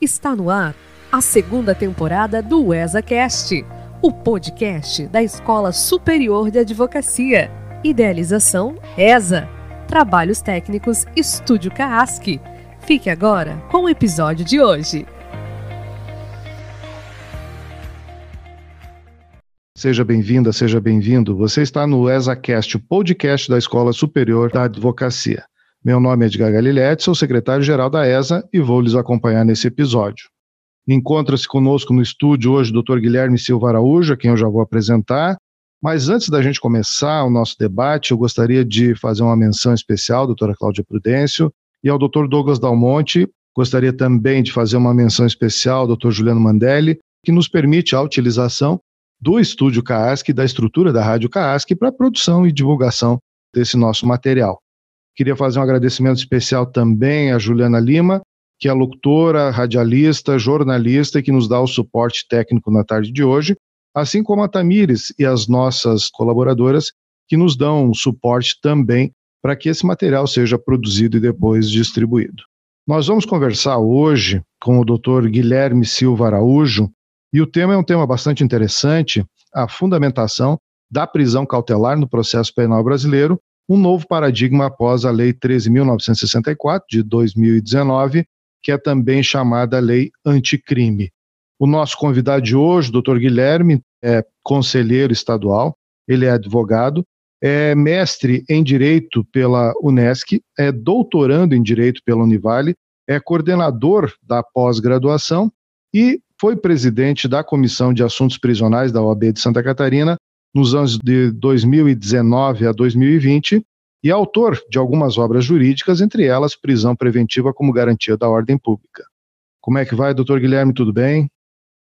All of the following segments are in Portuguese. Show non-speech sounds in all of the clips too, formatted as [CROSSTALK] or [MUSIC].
Está no ar a segunda temporada do ESACast, o podcast da Escola Superior de Advocacia. Idealização ESA. Trabalhos técnicos Estúdio CAASC. Fique agora com o episódio de hoje. Seja bem-vinda, seja bem-vindo. Você está no ESACast, o podcast da Escola Superior da Advocacia. Meu nome é Edgar Galiletti, sou secretário-geral da ESA e vou lhes acompanhar nesse episódio. Encontra-se conosco no estúdio hoje o Dr. Guilherme Silva Araújo, a quem eu já vou apresentar. Mas antes da gente começar o nosso debate, eu gostaria de fazer uma menção especial à doutora Cláudia Prudêncio e ao Dr. Douglas Dalmonte. Gostaria também de fazer uma menção especial ao Dr. Juliano Mandelli, que nos permite a utilização do estúdio CAASC e da estrutura da Rádio CAASC para a produção e divulgação desse nosso material. Queria fazer um agradecimento especial também a Juliana Lima, que é locutora, radialista, jornalista e que nos dá o suporte técnico na tarde de hoje, assim como a Tamires e as nossas colaboradoras, que nos dão suporte também para que esse material seja produzido e depois distribuído. Nós vamos conversar hoje com o Dr. Guilherme Silva Araújo, e o tema é um tema bastante interessante, a fundamentação da prisão cautelar no processo penal brasileiro um novo paradigma após a Lei 13.964, de 2019, que é também chamada Lei Anticrime. O nosso convidado de hoje, doutor Guilherme, é conselheiro estadual, ele é advogado, é mestre em Direito pela Unesc, é doutorando em Direito pela Univale, é coordenador da pós-graduação e foi presidente da Comissão de Assuntos Prisionais da OAB de Santa Catarina nos anos de 2019 a 2020 e autor de algumas obras jurídicas, entre elas Prisão Preventiva como Garantia da Ordem Pública. Como é que vai, doutor Guilherme? Tudo bem?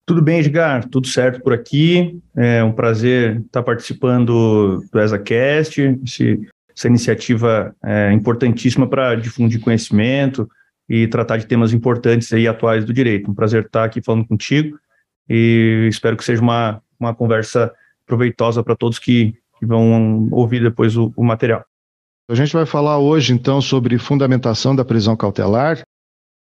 Tudo bem, Edgar, tudo certo por aqui. É um prazer estar participando do ESACast, esse, essa iniciativa é importantíssima para difundir conhecimento e tratar de temas importantes e atuais do direito. Um prazer estar aqui falando contigo e espero que seja uma, uma conversa proveitosa para todos que, que, vão ouvir depois o, o material. A gente vai falar hoje, então, sobre fundamentação da prisão cautelar.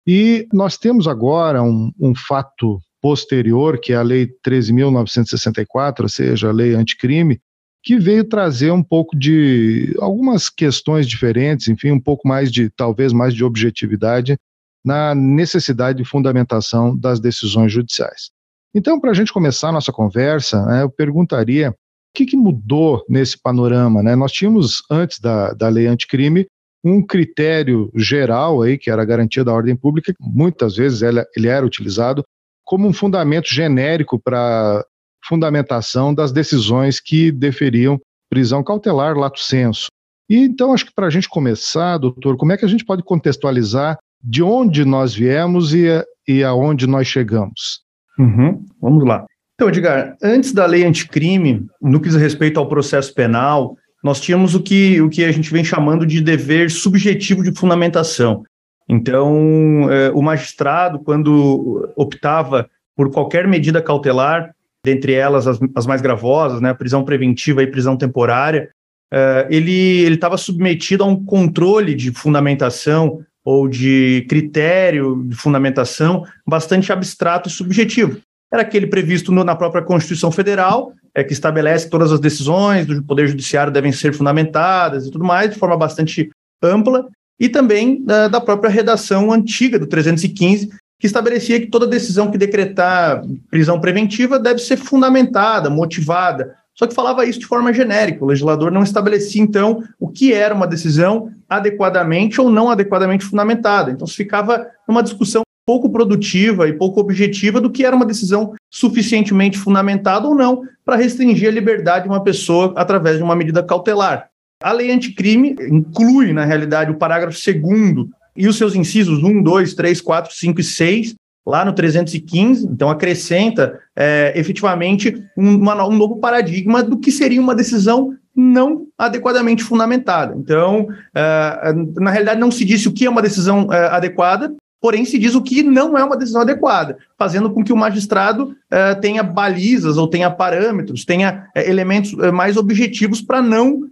E nós temos agora um, um fato posterior, que é a Lei 13.964, ou seja, a Lei Anticrime, que veio trazer um pouco de algumas questões diferentes, enfim, um pouco mais de, talvez mais de objetividade na necessidade de fundamentação das decisões judiciais. Então, para a gente começar a nossa conversa, né, eu perguntaria o que, que, mudou nesse panorama. Né? Nós tínhamos, antes da, da lei anticrime, um critério geral aí, que era a garantia da ordem pública, muitas vezes ele, ele era utilizado como um fundamento genérico para fundamentação das decisões que deferiam prisão cautelar lato senso. E então, acho que para a gente começar, doutor, como é que a gente pode contextualizar de onde nós viemos e, e aonde nós chegamos? Uhum, vamos lá. Então, Edgar, antes da lei anticrime, no que diz respeito ao processo penal, nós tínhamos o que, o que a gente vem chamando de dever subjetivo de fundamentação. Então, eh, o magistrado, quando optava por qualquer medida cautelar, dentre elas as, as mais gravosas, né, prisão preventiva e prisão temporária, eh, ele estava submetido a um controle de fundamentação ou de critério de fundamentação bastante abstrato e subjetivo. Era aquele previsto no, na própria Constituição Federal, é, que estabelece que todas as decisões do Poder Judiciário devem ser fundamentadas e tudo mais, de forma bastante ampla, e também da, da própria redação antiga do 315, que estabelecia que toda decisão que decretar prisão preventiva deve ser fundamentada, motivada, só que falava isso de forma genérica. O legislador não estabelecia, então, o que era uma decisão adequadamente ou não adequadamente fundamentada. Então, se ficava numa discussão pouco produtiva e pouco objetiva do que era uma decisão suficientemente fundamentada ou não para restringir a liberdade de uma pessoa através de uma medida cautelar. A lei anticrime inclui, na realidade, o parágrafo 2 e os seus incisos 1, 2, 3, 4, 5 e 6, lá no 315, então acrescenta é, efetivamente um, um novo paradigma do que seria uma decisão não adequadamente fundamentada. Então, é, na realidade, não se disse o que é uma decisão é, adequada, porém se diz o que não é uma decisão adequada, fazendo com que o magistrado é, tenha balizas ou tenha parâmetros, tenha é, elementos é, mais objetivos para não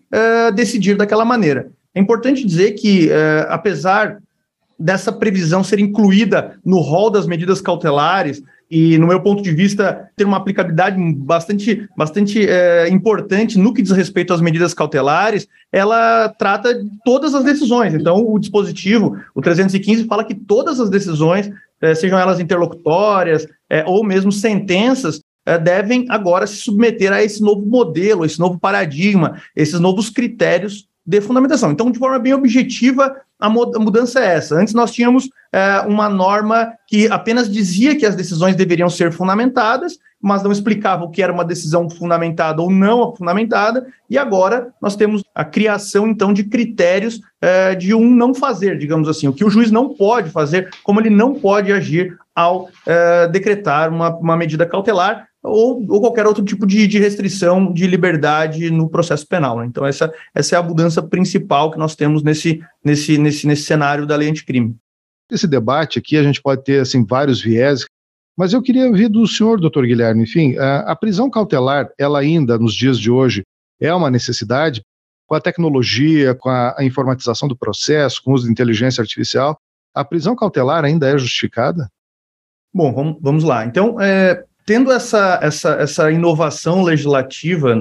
decidir daquela maneira. É importante dizer que, apesar dessa previsão ser incluída no rol das medidas cautelares e, no meu ponto de vista, ter uma aplicabilidade bastante, bastante é, importante no que diz respeito às medidas cautelares, ela trata de todas as decisões. Então, o dispositivo, o 315, fala que todas as decisões, é, sejam elas interlocutórias é, ou mesmo sentenças, é, devem agora se submeter a esse novo modelo, esse novo paradigma, esses novos critérios de fundamentação. Então, de forma bem objetiva, a mudança é essa. Antes nós tínhamos é, uma norma que apenas dizia que as decisões deveriam ser fundamentadas, mas não explicava o que era uma decisão fundamentada ou não fundamentada, e agora nós temos a criação, então, de critérios é, de um não fazer, digamos assim, o que o juiz não pode fazer, como ele não pode agir ao é, decretar uma, uma medida cautelar, ou, ou qualquer outro tipo de, de, restrição de liberdade no processo penal. Né? Então, essa, essa é a mudança principal que nós temos nesse, nesse, nesse, nesse cenário da lei anticrime. Esse debate aqui, a gente pode ter assim, vários viés, mas eu queria ouvir do senhor, doutor Guilherme, enfim, a, a prisão cautelar, ela ainda, nos dias de hoje, é uma necessidade? Com a tecnologia, com a, a informatização do processo, com o uso de inteligência artificial, a prisão cautelar ainda é justificada? Bom, vamos, vamos lá. Então, é, tendo essa, essa, essa inovação legislativa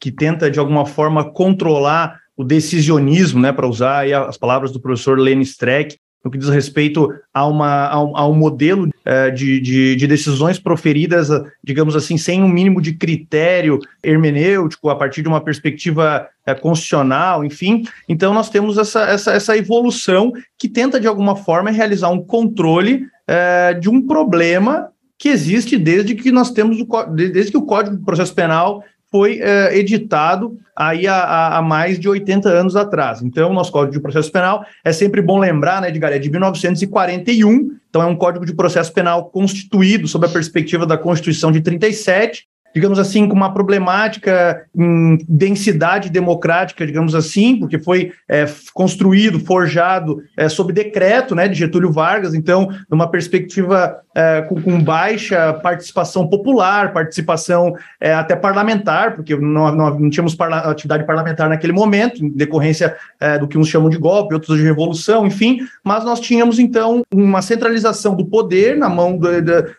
que tenta, de alguma forma, controlar o decisionismo, né, para usar as palavras do professor Lenny Streck, no que diz respeito a, uma, a, um, a um modelo é, de, de, de, decisões proferidas, digamos assim, sem um mínimo de critério hermenêutico, a partir de uma perspectiva é, constitucional, enfim. Então, nós temos essa, essa, essa evolução que tenta, de alguma forma, realizar um controle é, de um problema que existe desde que nós temos o, desde que o Código de Processo Penal foi é, editado aí há, há, mais de 80 anos atrás. Então, o nosso Código de Processo Penal é sempre bom lembrar, né, Edgar, é de 1941, então é um Código de Processo Penal constituído sob a perspectiva da Constituição de 37, digamos assim, com uma problemática em densidade democrática, digamos assim, porque foi é, construído, forjado é, sob decreto né, de Getúlio Vargas, então, numa perspectiva é, com, com, baixa participação popular, participação é, até parlamentar, porque não, não, não tínhamos parla atividade parlamentar naquele momento, em decorrência é, do que uns chamam de golpe, outros de revolução, enfim, mas nós tínhamos, então, uma centralização do poder na mão do,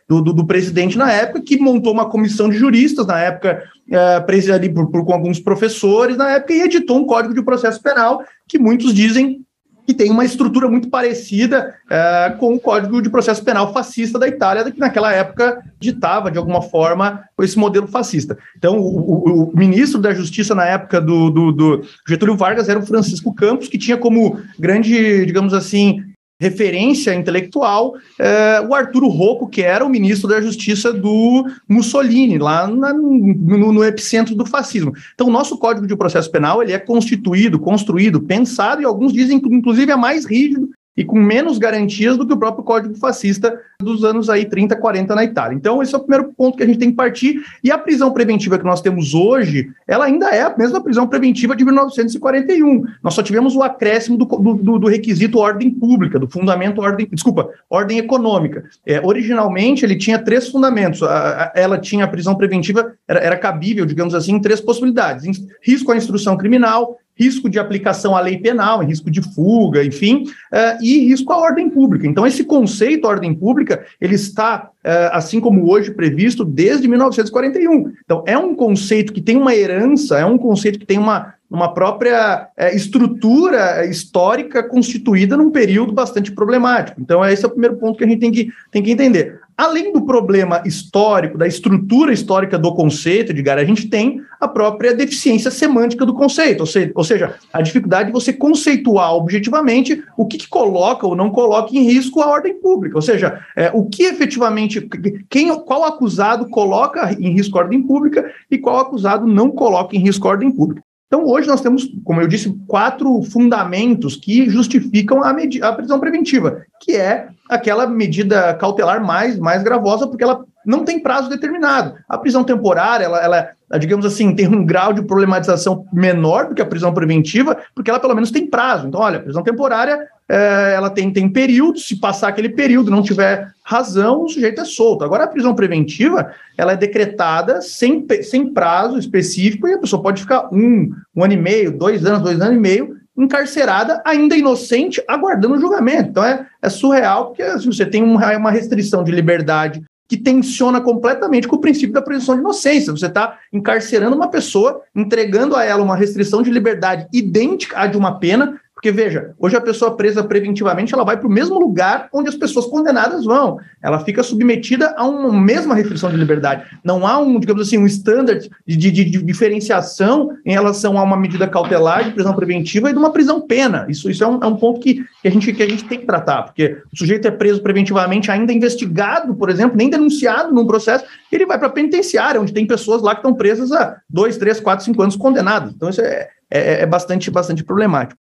do, do, do presidente na época, que montou uma comissão de juristas juristas na época, é, ali por, por, com alguns professores na época, e editou um código de processo penal que muitos dizem que tem uma estrutura muito parecida é, com o Código de Processo Penal fascista da Itália, que naquela época ditava, de alguma forma, esse modelo fascista. Então, o, o, o ministro da Justiça na época do, do, do, Getúlio Vargas era o Francisco Campos, que tinha como grande, digamos assim, referência intelectual, é, o Arturo Rocco, que era o ministro da Justiça do Mussolini, lá na, no, no, epicentro do fascismo. Então, o nosso Código de Processo Penal ele é constituído, construído, pensado, e alguns dizem inclusive, é mais rígido e com menos garantias do que o próprio Código Fascista dos anos aí 30, 40 na Itália. Então, esse é o primeiro ponto que a gente tem que partir. E a prisão preventiva que nós temos hoje, ela ainda é a mesma prisão preventiva de 1941. Nós só tivemos o acréscimo do, do, do requisito ordem pública, do fundamento ordem, desculpa, ordem econômica. É, originalmente, ele tinha três fundamentos. A, a, ela tinha a prisão preventiva, era, era cabível, digamos assim, em três possibilidades: risco à instrução criminal, risco de aplicação à lei penal, risco de fuga, enfim, uh, e risco à ordem pública. Então, esse conceito ordem pública, ele está, uh, assim como hoje previsto, desde 1941. Então, é um conceito que tem uma herança, é um conceito que tem uma, uma própria uh, estrutura histórica constituída num período bastante problemático. Então, esse é o primeiro ponto que a gente tem que, tem que entender. Além do problema histórico, da estrutura histórica do conceito, Edgar, a gente tem a própria deficiência semântica do conceito, ou seja, ou seja a dificuldade de você conceituar objetivamente o que, que, coloca ou não coloca em risco a ordem pública, ou seja, é, o que efetivamente, quem, qual acusado coloca em risco a ordem pública e qual acusado não coloca em risco a ordem pública. Então, hoje nós temos, como eu disse, quatro fundamentos que justificam a, a prisão preventiva, que é aquela medida cautelar mais, mais gravosa, porque ela não tem prazo determinado. A prisão temporária, ela, ela, digamos assim, tem um grau de problematização menor do que a prisão preventiva, porque ela pelo menos tem prazo. Então, olha, prisão temporária, é, ela tem, tem período, se passar aquele período não tiver razão, o sujeito é solto. Agora, a prisão preventiva, ela é decretada sem, sem prazo específico e a pessoa pode ficar um, um ano e meio, dois anos, dois anos e meio encarcerada, ainda inocente, aguardando julgamento. Então é, é surreal, porque assim, você tem uma restrição de liberdade que tensiona completamente com o princípio da presunção de inocência. Você está encarcerando uma pessoa, entregando a ela uma restrição de liberdade idêntica à de uma pena, porque, veja, hoje a pessoa presa preventivamente, ela vai para o mesmo lugar onde as pessoas condenadas vão. Ela fica submetida a uma mesma restrição de liberdade. Não há um, digamos assim, um standard de, de, de diferenciação em relação a uma medida cautelar de prisão preventiva e de uma prisão pena. Isso, isso é, um, é um ponto que, que, a gente, que a gente tem que tratar, porque o sujeito é preso preventivamente, ainda investigado, por exemplo, nem denunciado num processo, ele vai para a penitenciária, onde tem pessoas lá que estão presas há dois, três, quatro, cinco anos condenadas. Então, isso é, é, é bastante, bastante problemático.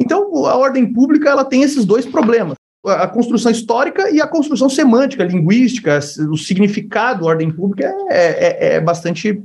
Então, a ordem pública ela tem esses dois problemas. A construção histórica e a construção semântica, linguística, o significado da ordem pública é, é, é bastante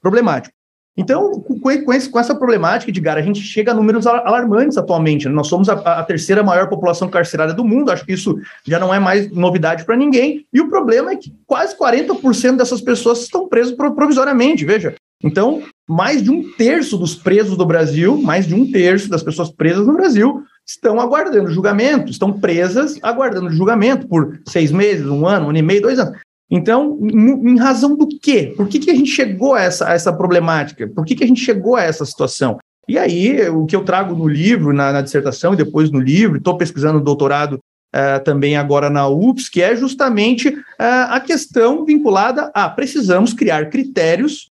problemático. Então, com, esse, com, essa problemática, Edgar, a gente chega a números alarmantes atualmente. Né? Nós somos a, a, terceira maior população carcerária do mundo, acho que isso já não é mais novidade para ninguém. E o problema é que quase 40% dessas pessoas estão presas provisoriamente. Veja, então, mais de um terço dos presos do Brasil, mais de um terço das pessoas presas no Brasil, estão aguardando julgamento, estão presas aguardando julgamento por seis meses, um ano, um ano e meio, dois anos. Então, em razão do quê? Por que, que a gente chegou a essa, a essa problemática? Por que, que a gente chegou a essa situação? E aí, o que eu trago no livro, na, na dissertação e depois no livro, estou pesquisando doutorado uh, também agora na UFS, que é justamente uh, a questão vinculada a precisamos criar critérios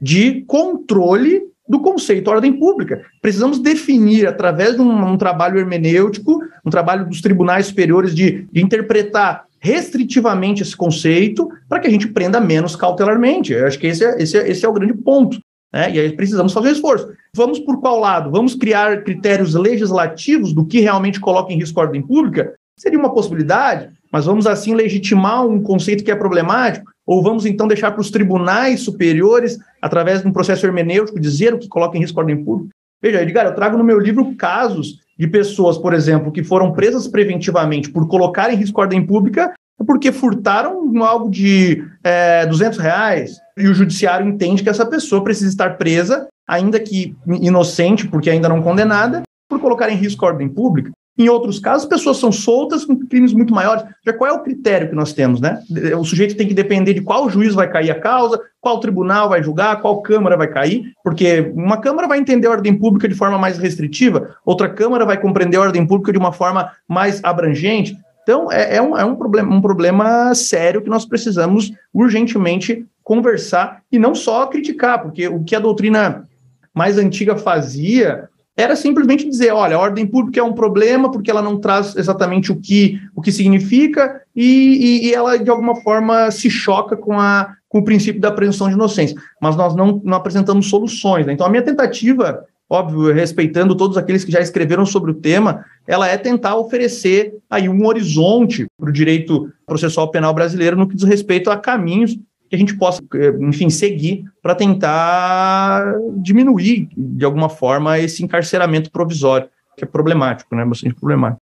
de controle do conceito ordem pública. Precisamos definir, através de um, um trabalho hermenêutico, um trabalho dos tribunais superiores de, de interpretar restritivamente esse conceito para que a gente prenda menos cautelarmente. Eu acho que esse é, esse é, esse é o grande ponto. Né? E aí precisamos fazer esforço. Vamos por qual lado? Vamos criar critérios legislativos do que realmente coloca em risco a ordem pública? Seria uma possibilidade, mas vamos assim legitimar um conceito que é problemático? Ou vamos então deixar para os tribunais superiores, através de um processo hermenêutico, dizer o que coloca em risco a ordem pública? Veja, Edgar, eu trago no meu livro casos de pessoas, por exemplo, que foram presas preventivamente por colocar em risco a ordem pública porque furtaram algo de é, 200 reais e o judiciário entende que essa pessoa precisa estar presa, ainda que inocente, porque ainda não condenada, por colocar em risco a ordem pública. Em outros casos, pessoas são soltas com crimes muito maiores. Já qual é o critério que nós temos, né? O sujeito tem que depender de qual juiz vai cair a causa, qual tribunal vai julgar, qual Câmara vai cair, porque uma Câmara vai entender a ordem pública de forma mais restritiva, outra Câmara vai compreender a ordem pública de uma forma mais abrangente. Então, é, é, um, é um, problema, um problema sério que nós precisamos urgentemente conversar e não só criticar, porque o que a doutrina mais antiga fazia era simplesmente dizer, olha, a ordem pública é um problema porque ela não traz exatamente o que, o que significa e, e, e ela, de alguma forma, se choca com, a, com o princípio da presunção de inocência. Mas nós não, não apresentamos soluções. Né? Então, a minha tentativa, óbvio, respeitando todos aqueles que já escreveram sobre o tema, ela é tentar oferecer aí um horizonte para o direito processual penal brasileiro no que diz respeito a caminhos que a gente possa, enfim, seguir para tentar diminuir, de alguma forma, esse encarceramento provisório, que é problemático, né? Bastante problemático.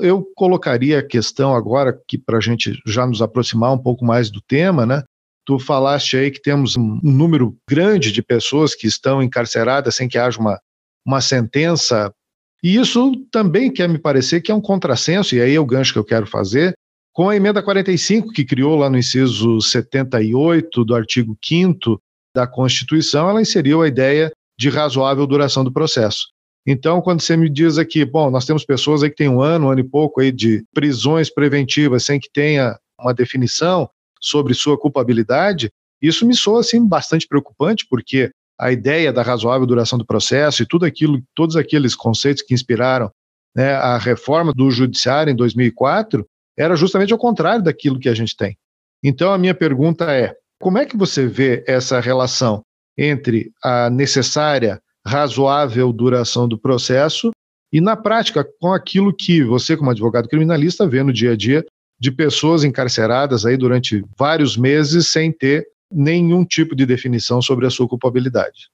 Eu colocaria a questão agora, que para a gente já nos aproximar um pouco mais do tema, né? Tu falaste aí que temos um número grande de pessoas que estão encarceradas sem que haja uma, uma sentença. E isso também quer me parecer que é um contrassenso, e aí é o gancho que eu quero fazer, com a emenda 45, que criou lá no inciso 78 do artigo 5 da Constituição, ela inseriu a ideia de razoável duração do processo. Então, quando você me diz aqui, bom, nós temos pessoas aí que têm um ano, um ano e pouco aí de prisões preventivas sem que tenha uma definição sobre sua culpabilidade, isso me soa assim bastante preocupante, porque a ideia da razoável duração do processo e tudo aquilo, todos aqueles conceitos que inspiraram né, a reforma do judiciário em 2004, era justamente ao contrário daquilo que a gente tem. Então, a minha pergunta é: como é que você vê essa relação entre a necessária, razoável duração do processo e, na prática, com aquilo que você, como advogado criminalista, vê no dia a dia de pessoas encarceradas aí durante vários meses sem ter nenhum tipo de definição sobre a sua culpabilidade?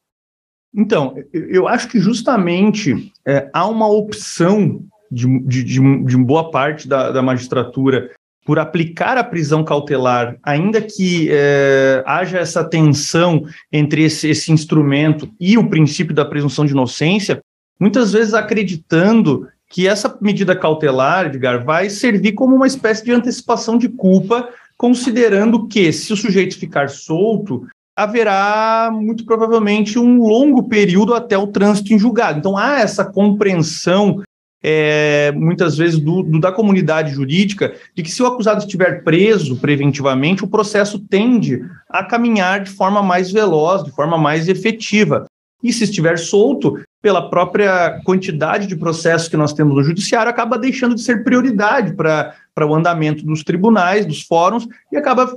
Então, eu acho que justamente é, há uma opção de, de, de, de boa parte da, da magistratura por aplicar a prisão cautelar, ainda que é, haja essa tensão entre esse, esse, instrumento e o princípio da presunção de inocência, muitas vezes acreditando que essa medida cautelar, Edgar, vai servir como uma espécie de antecipação de culpa, considerando que, se o sujeito ficar solto, haverá muito provavelmente um longo período até o trânsito em julgado. Então há essa compreensão é, muitas vezes do, do, da comunidade jurídica de que se o acusado estiver preso preventivamente, o processo tende a caminhar de forma mais veloz, de forma mais efetiva. E se estiver solto, pela própria quantidade de processos que nós temos no judiciário, acaba deixando de ser prioridade para o andamento dos tribunais, dos fóruns, e acaba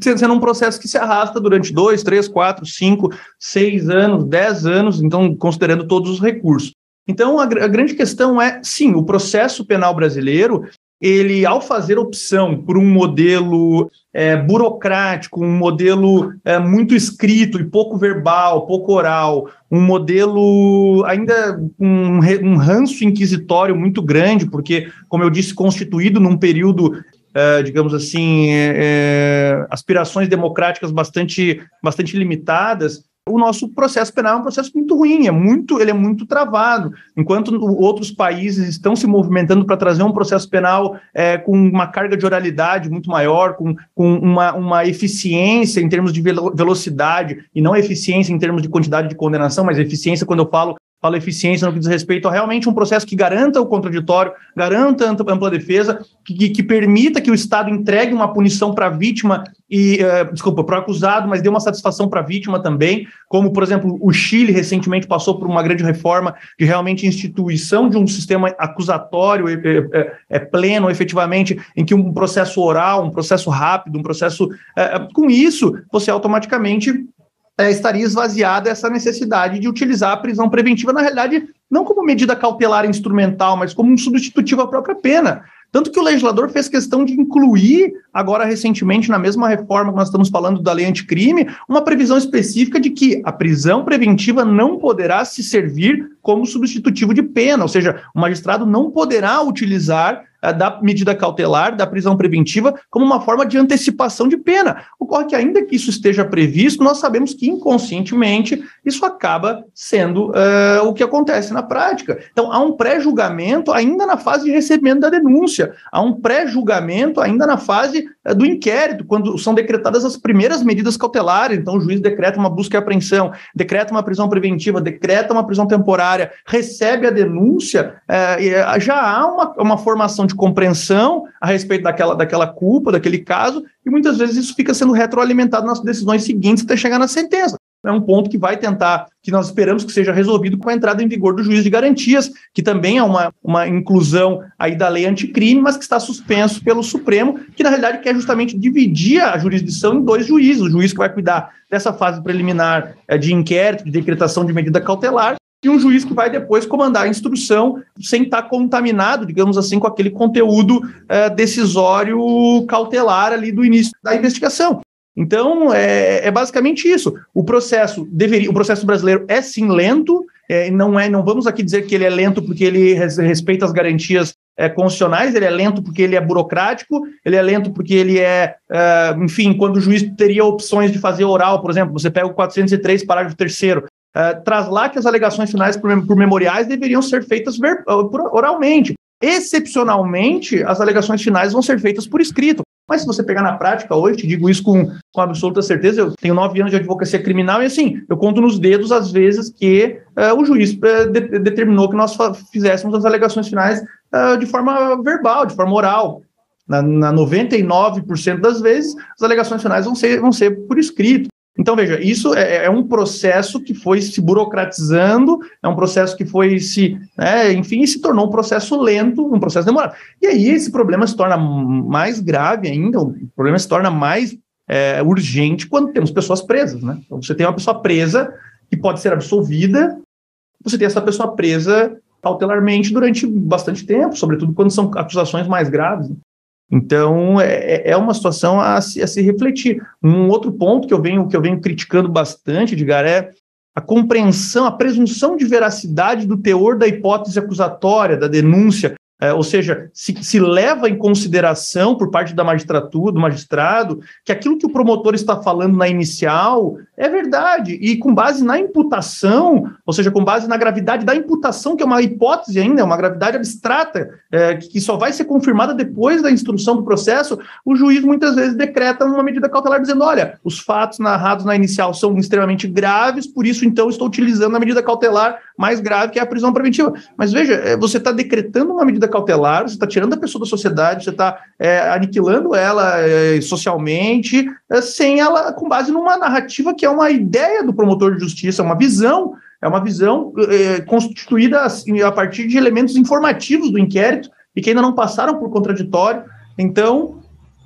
sendo um processo que se arrasta durante dois, três, quatro, cinco, seis anos, dez anos, então, considerando todos os recursos. Então, a, a grande questão é, sim, o processo penal brasileiro, ele, ao fazer opção por um modelo é, burocrático, um modelo é, muito escrito e pouco verbal, pouco oral, um modelo ainda um, um ranço inquisitório muito grande, porque, como eu disse, constituído num período é, digamos assim, é, é, aspirações democráticas bastante, bastante limitadas, o nosso processo penal é um processo muito ruim, é muito, ele é muito travado. Enquanto outros países estão se movimentando para trazer um processo penal é, com uma carga de oralidade muito maior, com, com uma, uma eficiência em termos de velocidade, e não eficiência em termos de quantidade de condenação, mas eficiência quando eu falo fala eficiência no que diz respeito a realmente um processo que garanta o contraditório, garanta ampla defesa, que, que permita que o Estado entregue uma punição para a vítima e, uh, desculpa, para o acusado, mas dê uma satisfação para a vítima também, como, por exemplo, o Chile recentemente passou por uma grande reforma de realmente instituição de um sistema acusatório é, é, é pleno, efetivamente, em que um processo oral, um processo rápido, um processo... Uh, com isso, você automaticamente é, estaria esvaziada essa necessidade de utilizar a prisão preventiva, na realidade, não como medida cautelar instrumental, mas como um substitutivo à própria pena. Tanto que o legislador fez questão de incluir, agora recentemente, na mesma reforma que nós estamos falando da lei anticrime, uma previsão específica de que a prisão preventiva não poderá se servir como substitutivo de pena, ou seja, o magistrado não poderá utilizar da medida cautelar, da prisão preventiva, como uma forma de antecipação de pena. Ocorre que, ainda que isso esteja previsto, nós sabemos que inconscientemente isso acaba sendo uh, o que acontece na prática. Então, há um pré-julgamento ainda na fase de recebimento da denúncia, há um pré-julgamento ainda na fase uh, do inquérito, quando são decretadas as primeiras medidas cautelares. Então, o juiz decreta uma busca e apreensão, decreta uma prisão preventiva, decreta uma prisão temporária, recebe a denúncia, uh, já há uma, uma formação de de compreensão a respeito daquela, daquela culpa, daquele caso, e muitas vezes isso fica sendo retroalimentado nas decisões seguintes até chegar na sentença. É um ponto que vai tentar, que nós esperamos que seja resolvido com a entrada em vigor do juiz de garantias, que também é uma, uma inclusão aí da lei anticrime, mas que está suspenso pelo Supremo, que na realidade quer justamente dividir a jurisdição em dois juízes, o juiz que vai cuidar dessa fase preliminar é, de inquérito, de decretação de medida cautelar, e um juiz que vai depois comandar a instrução sem estar contaminado, digamos assim, com aquele conteúdo é, decisório cautelar ali do início da investigação. Então, é, é, basicamente isso. O processo deveria, o processo brasileiro é sim lento, é, não é, não vamos aqui dizer que ele é lento porque ele respeita as garantias é, constitucionais, ele é lento porque ele é burocrático, ele é lento porque ele é, é, enfim, quando o juiz teria opções de fazer oral, por exemplo, você pega o 403, parágrafo 3 Uh, traz lá que as alegações finais por, por memoriais deveriam ser feitas ver, uh, oralmente. Excepcionalmente, as alegações finais vão ser feitas por escrito. Mas se você pegar na prática hoje, te digo isso com, com absoluta certeza, eu tenho nove anos de advocacia criminal e assim, eu conto nos dedos as vezes que uh, o juiz uh, de, determinou que nós fizéssemos as alegações finais de forma verbal, de forma oral. Na, na 99% das vezes, as alegações finais vão ser, vão ser por escrito. Então, veja, isso é, é, um processo que foi se burocratizando, é um processo que foi se, né, enfim, se tornou um processo lento, um processo demorado. E aí esse problema se torna mais grave ainda, o problema se torna mais é, urgente quando temos pessoas presas, né? Então, você tem uma pessoa presa que pode ser absolvida, você tem essa pessoa presa cautelarmente durante bastante tempo, sobretudo quando são acusações mais graves. Né? Então, é, é, é uma situação a se, a se, refletir. Um outro ponto que eu venho, que eu venho criticando bastante, Edgar, é a compreensão, a presunção de veracidade do teor da hipótese acusatória, da denúncia. É, ou seja, se, se, leva em consideração por parte da magistratura, do magistrado, que aquilo que o promotor está falando na inicial é verdade, e com base na imputação, ou seja, com base na gravidade da imputação, que é uma hipótese ainda, é uma gravidade abstrata, é, que só vai ser confirmada depois da instrução do processo, o juiz muitas vezes decreta uma medida cautelar dizendo: olha, os fatos narrados na inicial são extremamente graves, por isso então estou utilizando a medida cautelar mais grave, que é a prisão preventiva. Mas veja, é, você está decretando uma medida cautelar, você está tirando a pessoa da sociedade, você está é, aniquilando ela é, socialmente, é, sem ela, com base numa narrativa que é uma ideia do promotor de justiça, uma visão, é uma visão é, constituída assim, a partir de elementos informativos do inquérito e que ainda não passaram por contraditório. Então,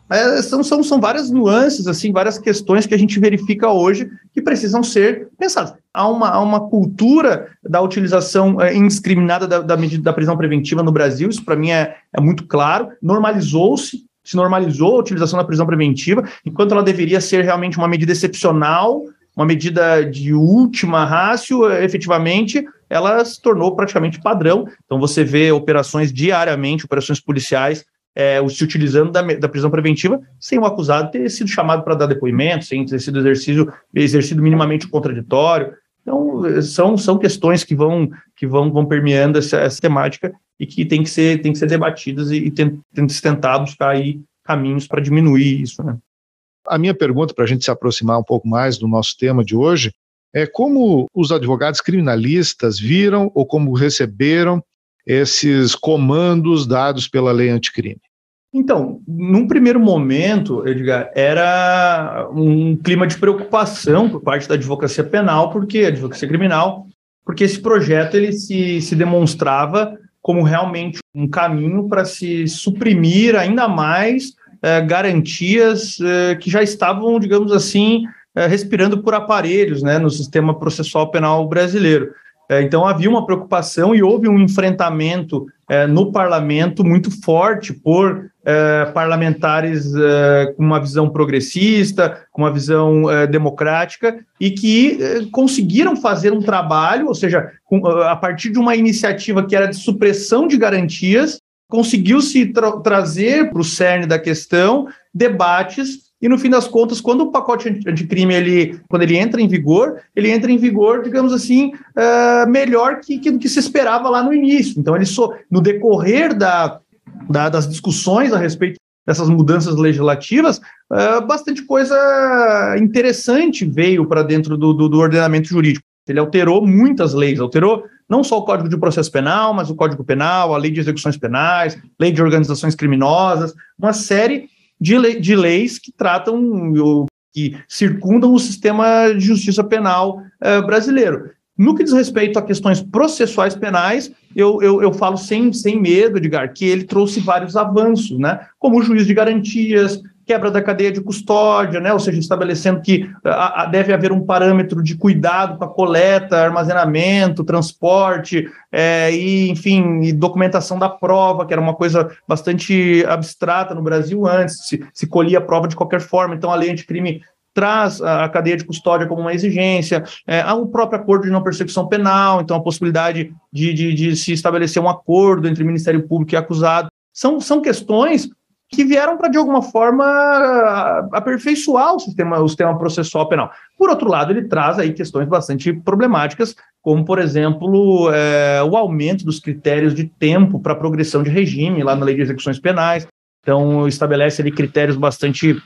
é, são, são, são várias nuances, assim, várias questões que a gente verifica hoje que precisam ser pensadas. Há uma, há uma cultura da utilização é, indiscriminada da, da medida da prisão preventiva no Brasil, isso para mim é, é muito claro, normalizou-se, se normalizou a utilização da prisão preventiva, enquanto ela deveria ser realmente uma medida excepcional, uma medida de última rácio, efetivamente, ela se tornou praticamente padrão. Então, você vê operações diariamente, operações policiais é, se utilizando da, da, prisão preventiva sem o acusado ter sido chamado para dar depoimento, sem ter sido exercido, exercido minimamente contraditório. Então, são, são questões que vão, que vão, vão permeando essa, essa temática e que tem que ser, tem que ser debatidas e, e tem, tem que se tentar buscar aí caminhos para diminuir isso. Né? A minha pergunta, para a gente se aproximar um pouco mais do nosso tema de hoje, é como os advogados criminalistas viram ou como receberam esses comandos dados pela lei anticrime? Então, num primeiro momento, Edgar, era um clima de preocupação por parte da advocacia penal, porque a advocacia criminal, porque esse projeto ele se, se demonstrava como realmente um caminho para se suprimir ainda mais eh, garantias eh, que já estavam, digamos assim, eh, respirando por aparelhos né, no sistema processual penal brasileiro. Então havia uma preocupação e houve um enfrentamento é, no parlamento muito forte por é, parlamentares é, com uma visão progressista, com uma visão é, democrática e que é, conseguiram fazer um trabalho, ou seja, com, a partir de uma iniciativa que era de supressão de garantias, conseguiu-se tra trazer para o cerne da questão debates e no fim das contas, quando o pacote anticrime ele, quando ele entra em vigor, ele entra em vigor, digamos assim, uh, melhor que, que que se esperava lá no início. Então, ele no decorrer da, da, das discussões a respeito dessas mudanças legislativas, uh, bastante coisa interessante veio para dentro do, do, do ordenamento jurídico. Ele alterou muitas leis, alterou não só o Código de Processo Penal, mas o Código Penal, a Lei de Execuções Penais, Lei de Organizações Criminosas, uma série de, lei, de leis que tratam, que circundam o sistema de justiça penal uh, brasileiro. No que diz respeito a questões processuais penais, eu, eu, eu, falo sem, sem medo, Edgar, que ele trouxe vários avanços, né? como o juiz de garantias, quebra da cadeia de custódia, né? ou seja, estabelecendo que a, a, deve haver um parâmetro de cuidado com a coleta, armazenamento, transporte, é, e, enfim, e documentação da prova, que era uma coisa bastante abstrata no Brasil antes, se, se colhia a prova de qualquer forma, então a lei anticrime traz a cadeia de custódia como uma exigência, é, há um próprio acordo de não persecução penal, então a possibilidade de, de, de se estabelecer um acordo entre Ministério Público e acusado. São, são questões que vieram para, de alguma forma, aperfeiçoar o sistema, o sistema processual penal. Por outro lado, ele traz aí questões bastante problemáticas, como, por exemplo, é, o aumento dos critérios de tempo para progressão de regime, lá na Lei de Execuções Penais. Então, estabelece ali critérios bastante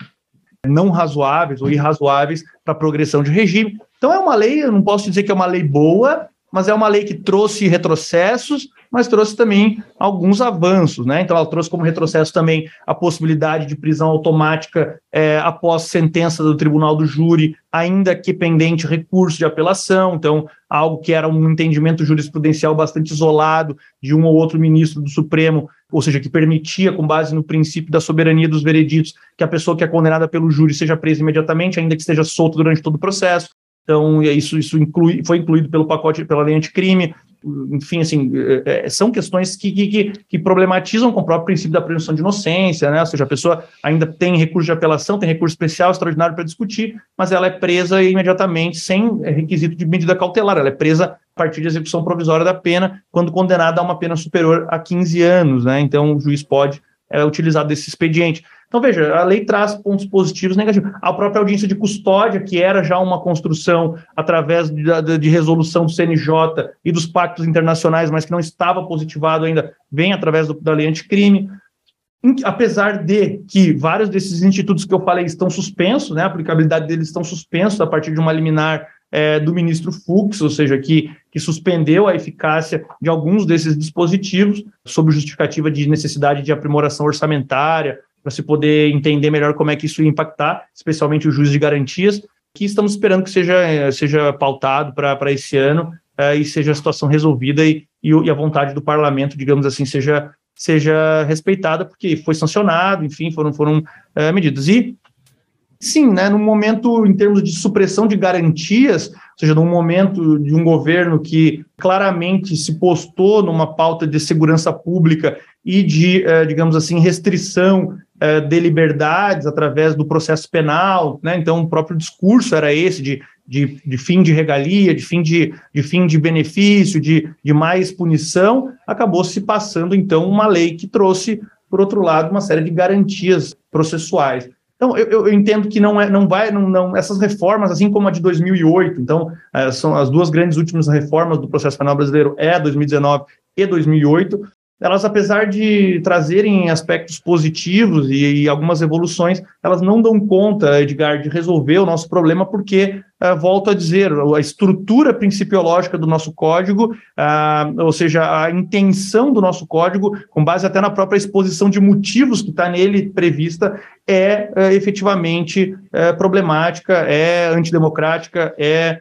não razoáveis ou irrazoáveis para progressão de regime. Então, é uma lei, eu não posso dizer que é uma lei boa, mas é uma lei que trouxe retrocessos, mas trouxe também alguns avanços, né? Então, ela trouxe como retrocesso também a possibilidade de prisão automática é, após sentença do tribunal do júri, ainda que pendente recurso de apelação. Então, algo que era um entendimento jurisprudencial bastante isolado de um ou outro ministro do Supremo, ou seja, que permitia, com base no princípio da soberania dos vereditos, que a pessoa que é condenada pelo júri seja presa imediatamente, ainda que esteja solta durante todo o processo. Então, isso, isso inclui, foi incluído pelo pacote, pela lei anticrime. Enfim, assim, é, é, são questões que, que, que, problematizam com o próprio princípio da presunção de inocência, né? Ou seja, a pessoa ainda tem recurso de apelação, tem recurso especial, extraordinário para discutir, mas ela é presa imediatamente, sem requisito de medida cautelar, ela é presa partir de execução provisória da pena, quando condenado a uma pena superior a 15 anos, né? Então o juiz pode é, utilizar desse expediente. Então, veja, a lei traz pontos positivos e negativos. A própria audiência de custódia, que era já uma construção através de, de, de, resolução do CNJ e dos pactos internacionais, mas que não estava positivado ainda, vem através do, da lei anticrime. Apesar de que vários desses institutos que eu falei estão suspensos, né, a aplicabilidade deles estão suspensos a partir de uma liminar é, do ministro Fux, ou seja, que, que suspendeu a eficácia de alguns desses dispositivos, sob justificativa de necessidade de aprimoração orçamentária, para se poder entender melhor como é que isso ia impactar, especialmente o juiz de garantias, que estamos esperando que seja, eh, seja pautado para esse ano uh, e seja a situação resolvida e, e, a vontade do parlamento, digamos assim, seja, seja respeitada, porque foi sancionado, enfim, foram, foram uh, medidas. E sim, né, no momento, em termos de supressão de garantias, ou seja, num momento de um governo que claramente se postou numa pauta de segurança pública e de, digamos assim, restrição é, de liberdades através do processo penal, né? Então, o próprio discurso era esse de, de, de fim de regalia, de fim de, de fim de benefício, de, de mais punição, acabou se passando, então, uma lei que trouxe, por outro lado, uma série de garantias processuais. Então, eu, eu, entendo que não é, não vai, não, não, essas reformas, assim como a de 2008, então, é, são as duas grandes últimas reformas do processo penal brasileiro, é 2019 e 2008, elas, apesar de trazerem aspectos positivos e, e, algumas evoluções, elas não dão conta, Edgar, de resolver o nosso problema, porque, uh, volto a dizer, a estrutura principiológica do nosso código, uh, ou seja, a intenção do nosso código, com base até na própria exposição de motivos que está nele prevista, é uh, efetivamente problemática, é antidemocrática, é.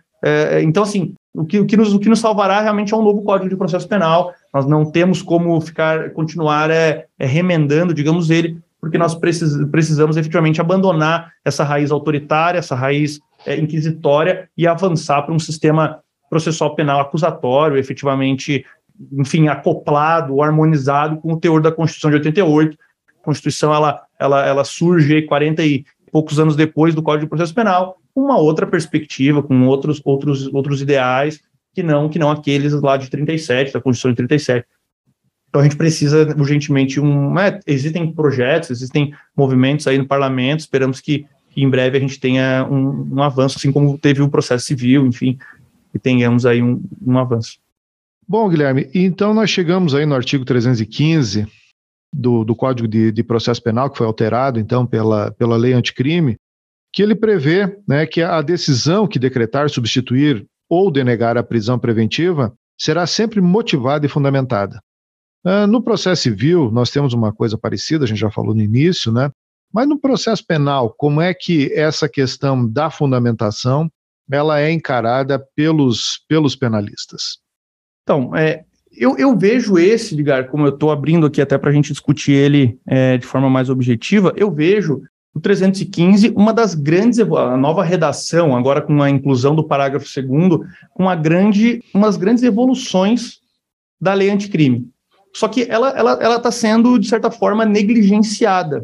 então, assim, o que, o, que nos, o que nos salvará realmente é um novo Código de Processo Penal. Nós não temos como ficar, continuar é, é remendando, digamos ele, porque nós precis, precisamos efetivamente abandonar essa raiz autoritária, essa raiz é, inquisitória e avançar para um sistema processual penal acusatório, efetivamente, enfim, acoplado, harmonizado com o teor da Constituição de 88. A Constituição ela, ela, ela surge 40 e poucos anos depois do Código de Processo Penal, uma outra perspectiva, com outros, outros, outros ideais, que não, que não aqueles lá de 37, da Constituição de 37. Então a gente precisa urgentemente um. É, existem projetos, existem movimentos aí no parlamento, esperamos que, que em breve a gente tenha um, um, avanço, assim como teve o processo civil, enfim, que tenhamos aí um, um avanço. Bom, Guilherme, então nós chegamos aí no artigo 315 do, do Código de, de Processo Penal, que foi alterado então pela, pela lei anticrime, que ele prevê né, que a decisão que decretar, substituir ou denegar a prisão preventiva será sempre motivada e fundamentada. Uh, no processo civil, nós temos uma coisa parecida, a gente já falou no início, né? Mas no processo penal, como é que essa questão da fundamentação ela é encarada pelos, pelos penalistas? Então, é, eu, eu, vejo esse, Ligar, como eu estou abrindo aqui até para a gente discutir ele é, de forma mais objetiva, eu vejo o 315, uma das grandes, a nova redação, agora com a inclusão do parágrafo 2 com uma grande, umas grandes evoluções da lei anticrime. Só que ela está ela, ela tá sendo, de certa forma, negligenciada.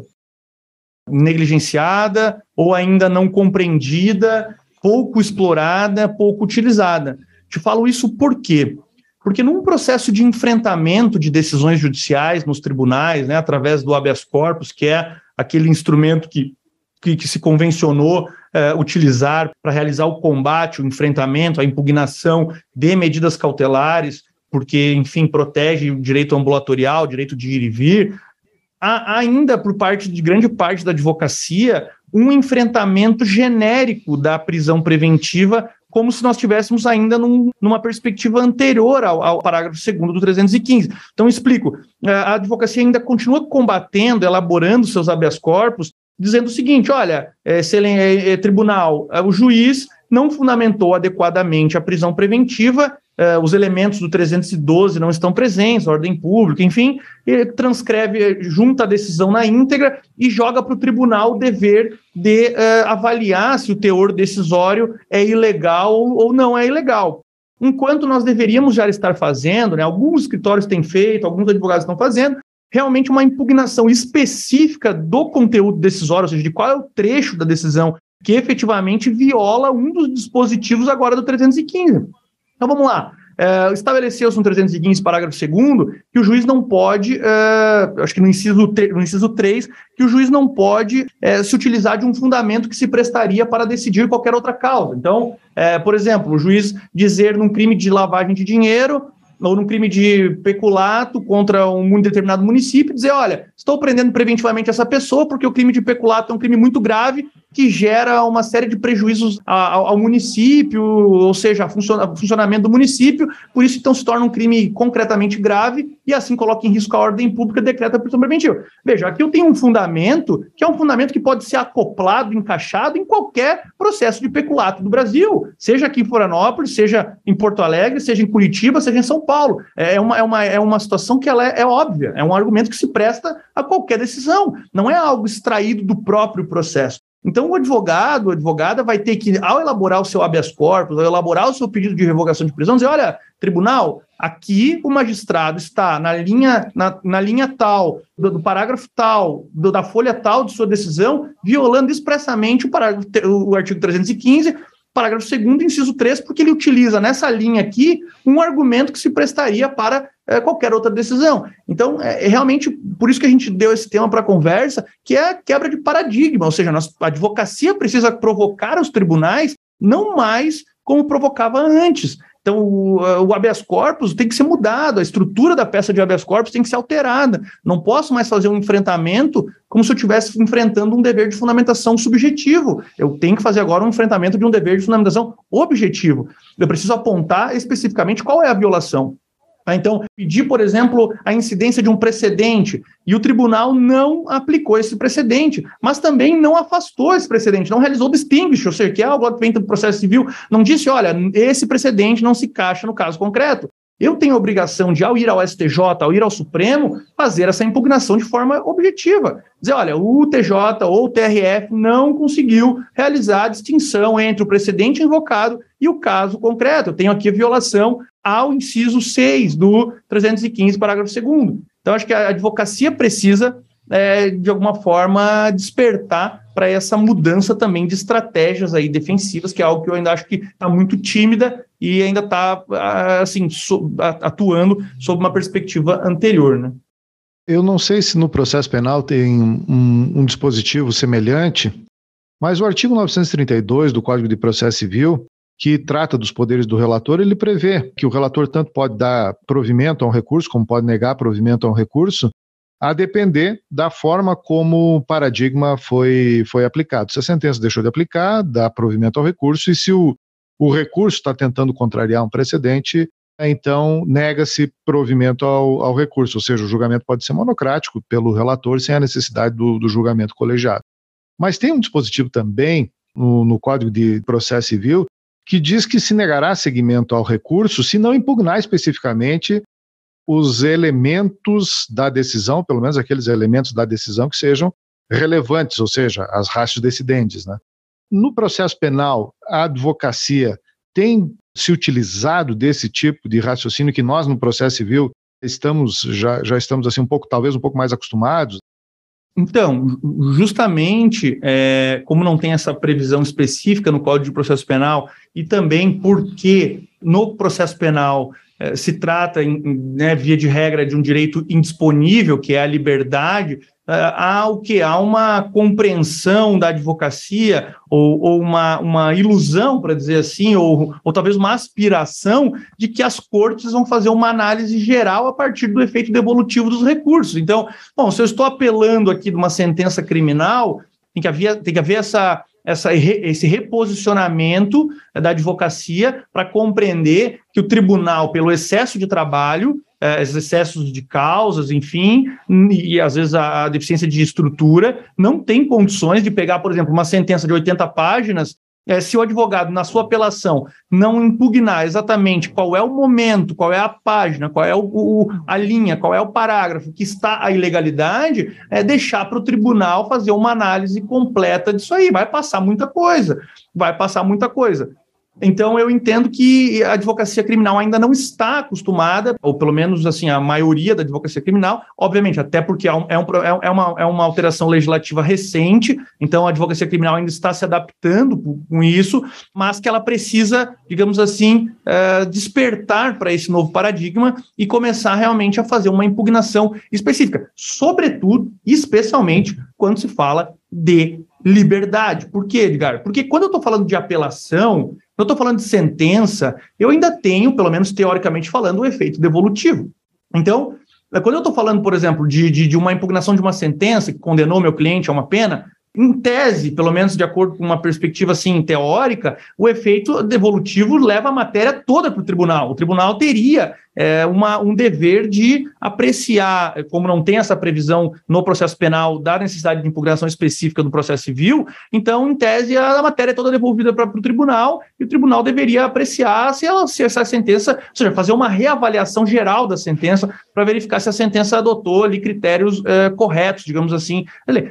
Negligenciada ou ainda não compreendida, pouco explorada, pouco utilizada. Te falo isso por quê? Porque num processo de enfrentamento de decisões judiciais nos tribunais, né, através do habeas corpus, que é aquele instrumento que, que, que se convencionou é, utilizar para realizar o combate, o enfrentamento, a impugnação de medidas cautelares, porque, enfim, protege o direito ambulatorial, o direito de ir e vir, há ainda por parte de grande parte da advocacia um enfrentamento genérico da prisão preventiva como se nós estivéssemos ainda num, numa perspectiva anterior ao, ao parágrafo 2 do 315. Então, explico. A advocacia ainda continua combatendo, elaborando seus habeas corpus, dizendo o seguinte: olha, é, é, é, tribunal, é, o juiz não fundamentou adequadamente a prisão preventiva uh, os elementos do 312 não estão presentes, ordem pública, enfim, transcreve, junta a decisão na íntegra e joga para o tribunal o dever de uh, avaliar se o teor decisório é ilegal ou não é ilegal. Enquanto nós deveríamos já estar fazendo, né, alguns escritórios têm feito, alguns advogados estão fazendo, realmente uma impugnação específica do conteúdo decisório, ou seja, de qual é o trecho da decisão que efetivamente viola um dos dispositivos agora do 315. Então vamos lá. é, estabeleceu-se no 315, parágrafo 2 que o juiz não pode, é, acho que no inciso, no inciso 3, que o juiz não pode é, se utilizar de um fundamento que se prestaria para decidir qualquer outra causa. Então, é, por exemplo, o juiz dizer num crime de lavagem de dinheiro ou num crime de peculato contra um determinado município, dizer, olha, estou prendendo preventivamente essa pessoa porque o crime de peculato é um crime muito grave que gera uma série de prejuízos ao, município, ou seja, ao funcionamento do município, por isso então se torna um crime concretamente grave e assim coloca em risco a ordem pública decreta a prisão preventiva. Veja, aqui eu tenho um fundamento que é um fundamento que pode ser acoplado, encaixado em qualquer processo de peculato do Brasil, seja aqui em Florianópolis, seja em Porto Alegre, seja em Curitiba, seja em São Paulo. É uma, é uma, é uma situação que ela é, é óbvia, é um argumento que se presta a qualquer decisão, não é algo extraído do próprio processo. Então, o advogado, a advogada vai ter que, ao elaborar o seu habeas corpus, ao elaborar o seu pedido de revogação de prisão, dizer: olha, tribunal, aqui o magistrado está na linha, na, na linha tal, do, do parágrafo tal, do, da folha tal de sua decisão, violando expressamente o, parágrafo, o artigo 315 parágrafo 2 inciso 3, porque ele utiliza nessa linha aqui um argumento que se prestaria para é, qualquer outra decisão. Então, é, é, realmente por isso que a gente deu esse tema para a conversa, que é a quebra de paradigma, ou seja, a advocacia precisa provocar os tribunais não mais como provocava antes. Então, o, habeas corpus tem que ser mudado, a estrutura da peça de habeas corpus tem que ser alterada. Não posso mais fazer um enfrentamento como se eu estivesse enfrentando um dever de fundamentação subjetivo. Eu tenho que fazer agora um enfrentamento de um dever de fundamentação objetivo. Eu preciso apontar especificamente qual é a violação. Tá? Então, pedir, por exemplo, a incidência de um precedente, e o tribunal não aplicou esse precedente, mas também não afastou esse precedente, não realizou distinguish, ou seja, que é algo que vem do processo civil, não disse, olha, esse precedente não se encaixa no caso concreto. Eu tenho a obrigação de, ao ir ao STJ, ao ir ao Supremo, fazer essa impugnação de forma objetiva. Dizer, olha, o TJ ou o TRF não conseguiu realizar a distinção entre o precedente invocado e o caso concreto. Eu tenho aqui a violação ao inciso 6 do 315, parágrafo 2 Então, acho que a advocacia precisa, é, de alguma forma, despertar para essa mudança também de estratégias aí defensivas, que é algo que eu ainda acho que está muito tímida e ainda está ah, assim, atuando sob uma perspectiva anterior. Né? Eu não sei se no processo penal tem um, um dispositivo semelhante, mas o artigo 932 do Código de Processo Civil, que trata dos poderes do relator, ele prevê que o relator tanto pode dar provimento a um recurso, como pode negar provimento a um recurso, a depender da forma como o paradigma foi, foi aplicado. Se a sentença deixou de aplicar, dá provimento ao recurso, e se o, o recurso está tentando contrariar um precedente, então nega-se provimento ao, ao, recurso, ou seja, o julgamento pode ser monocrático pelo relator sem a necessidade do, do julgamento colegiado. Mas tem um dispositivo também no, no Código de Processo Civil que diz que se negará seguimento ao recurso se não impugnar especificamente os elementos da decisão, pelo menos aqueles elementos da decisão que sejam relevantes, ou seja, as ratio decidentes. Né? No processo penal, a advocacia tem se utilizado desse tipo de raciocínio que nós no processo civil estamos já, já estamos assim um pouco talvez um pouco mais acostumados então, justamente, é, como não tem essa previsão específica no Código de Processo Penal, e também porque no processo penal se trata, né, via de regra, de um direito indisponível, que é a liberdade, é, há o que? Há uma compreensão da advocacia, ou, ou uma, uma ilusão, para dizer assim, ou, ou talvez uma aspiração de que as cortes vão fazer uma análise geral a partir do efeito devolutivo dos recursos. Então, bom, se eu estou apelando aqui de uma sentença criminal, tem que haver, tem que haver essa essa, esse reposicionamento da advocacia para compreender que o tribunal, pelo excesso de trabalho, é, excessos de causas, enfim, e às vezes a, a deficiência de estrutura, não tem condições de pegar, por exemplo, uma sentença de 80 páginas é, se o advogado, na sua apelação, não impugnar exatamente qual é o momento, qual é a página, qual é o, o a linha, qual é o parágrafo que está a ilegalidade, é deixar para o tribunal fazer uma análise completa disso aí. Vai passar muita coisa, vai passar muita coisa. Então, eu entendo que a advocacia criminal ainda não está acostumada, ou pelo menos assim, a maioria da advocacia criminal, obviamente, até porque é, um, é, é, uma, é uma alteração legislativa recente, então a advocacia criminal ainda está se adaptando com isso, mas que ela precisa, digamos assim, é, despertar para esse novo paradigma e começar realmente a fazer uma impugnação específica, sobretudo, especialmente, quando se fala de liberdade. Por quê, Edgar? Porque quando eu estou falando de apelação, eu estou falando de sentença, eu ainda tenho, pelo menos teoricamente falando, o efeito devolutivo. Então, quando eu estou falando, por exemplo, de, de, de, uma impugnação de uma sentença que condenou meu cliente a uma pena, em tese, pelo menos de acordo com uma perspectiva assim teórica, o efeito devolutivo leva a matéria toda para o tribunal. O tribunal teria é, uma, um dever de apreciar, como não tem essa previsão no processo penal da necessidade de impugnação específica no processo civil, então, em tese, a, matéria é toda devolvida para o tribunal e o tribunal deveria apreciar se, ela, se essa sentença, ou seja, fazer uma reavaliação geral da sentença para verificar se a sentença adotou ali critérios é, corretos, digamos assim.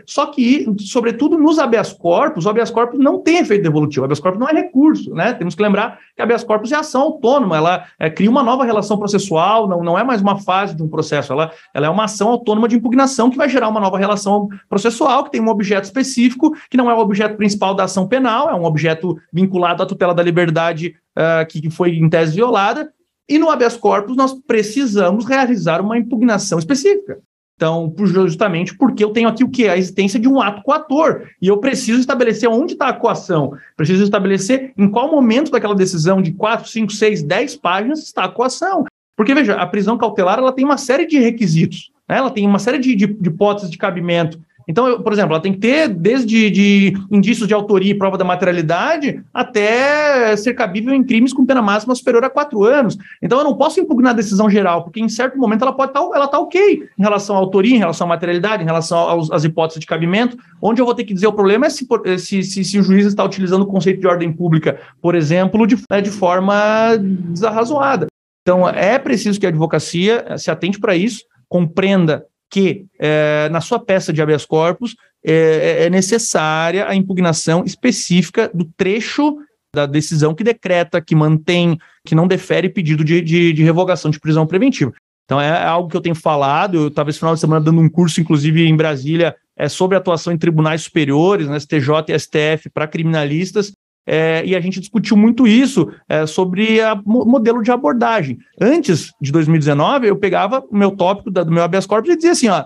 Só que, sobretudo nos habeas corpus, o habeas corpus não tem efeito devolutivo, o habeas corpus não é recurso, né? Temos que lembrar que habeas corpus é ação autônoma, ela é, cria uma nova relação processual processual, não, não é mais uma fase de um processo, ela, ela é uma ação autônoma de impugnação que vai gerar uma nova relação processual, que tem um objeto específico, que não é o objeto principal da ação penal, é um objeto vinculado à tutela da liberdade uh, que, que foi em tese violada, e no habeas corpus nós precisamos realizar uma impugnação específica. Então, justamente porque eu tenho aqui o que? A existência de um ato coator. E eu preciso estabelecer onde está a coação. Preciso estabelecer em qual momento daquela decisão de 4, 5, 6, 10 páginas está a coação. Porque, veja, a prisão cautelar ela tem uma série de requisitos, né? ela tem uma série de, de, de hipóteses de cabimento. Então, eu, por exemplo, ela tem que ter desde de indícios de autoria e prova da materialidade até ser cabível em crimes com pena máxima superior a quatro anos. Então, eu não posso impugnar a decisão geral, porque em certo momento ela pode estar tá, tá ok em relação à autoria, em relação à materialidade, em relação aos, às hipóteses de cabimento. Onde eu vou ter que dizer o problema é se, se, se, se o juiz está utilizando o conceito de ordem pública, por exemplo, de, né, de forma desarrazoada. Então, é preciso que a advocacia se atente para isso, compreenda que é, na sua peça de habeas corpus é, é, necessária a impugnação específica do trecho da decisão que decreta, que mantém, que não defere pedido de, de, de revogação de prisão preventiva. Então é algo que eu tenho falado, eu estava esse final de semana dando um curso, inclusive em Brasília, é, sobre atuação em tribunais superiores, né, STJ e STF, para criminalistas, é, e a gente discutiu muito isso é, sobre o modelo de abordagem. Antes de 2019, eu pegava o meu tópico da, do meu habeas corpus e dizia assim, ó,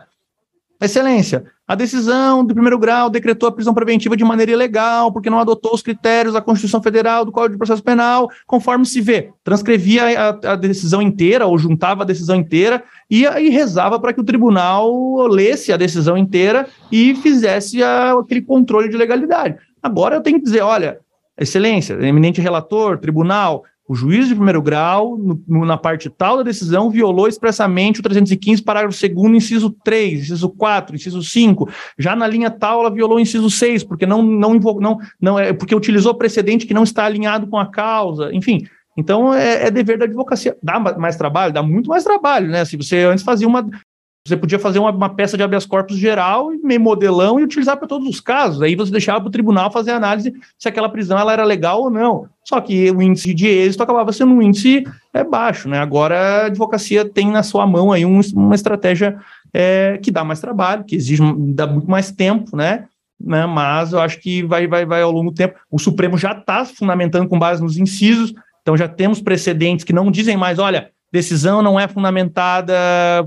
Excelência, a decisão do primeiro grau decretou a prisão preventiva de maneira ilegal, porque não adotou os critérios da Constituição Federal, do Código de Processo Penal, conforme se vê. Transcrevia a, a decisão inteira, ou juntava a decisão inteira, e, e rezava para que o tribunal lesse a decisão inteira e fizesse a, aquele controle de legalidade. Agora eu tenho que dizer, olha, Excelência, eminente relator, tribunal, o juiz de primeiro grau, no, na parte tal da decisão, violou expressamente o 315, parágrafo 2 inciso 3, inciso 4, inciso 5. Já na linha tal, ela violou o inciso 6, porque não, não, não, não é porque utilizou precedente que não está alinhado com a causa. Enfim, então é, é, dever da advocacia. Dá mais trabalho? Dá muito mais trabalho, né? Se você antes fazia uma, você podia fazer uma, uma, peça de habeas corpus geral, meio modelão, e utilizar para todos os casos. Aí você deixava para o tribunal fazer a análise se aquela prisão ela era legal ou não. Só que o índice de êxito acabava sendo um índice é, baixo. Né? Agora a advocacia tem na sua mão aí um, uma estratégia é, que dá mais trabalho, que exige dá muito mais tempo, né? né? Mas eu acho que vai, vai, vai ao longo do tempo. O Supremo já está fundamentando com base nos incisos, então já temos precedentes que não dizem mais, olha decisão não é fundamentada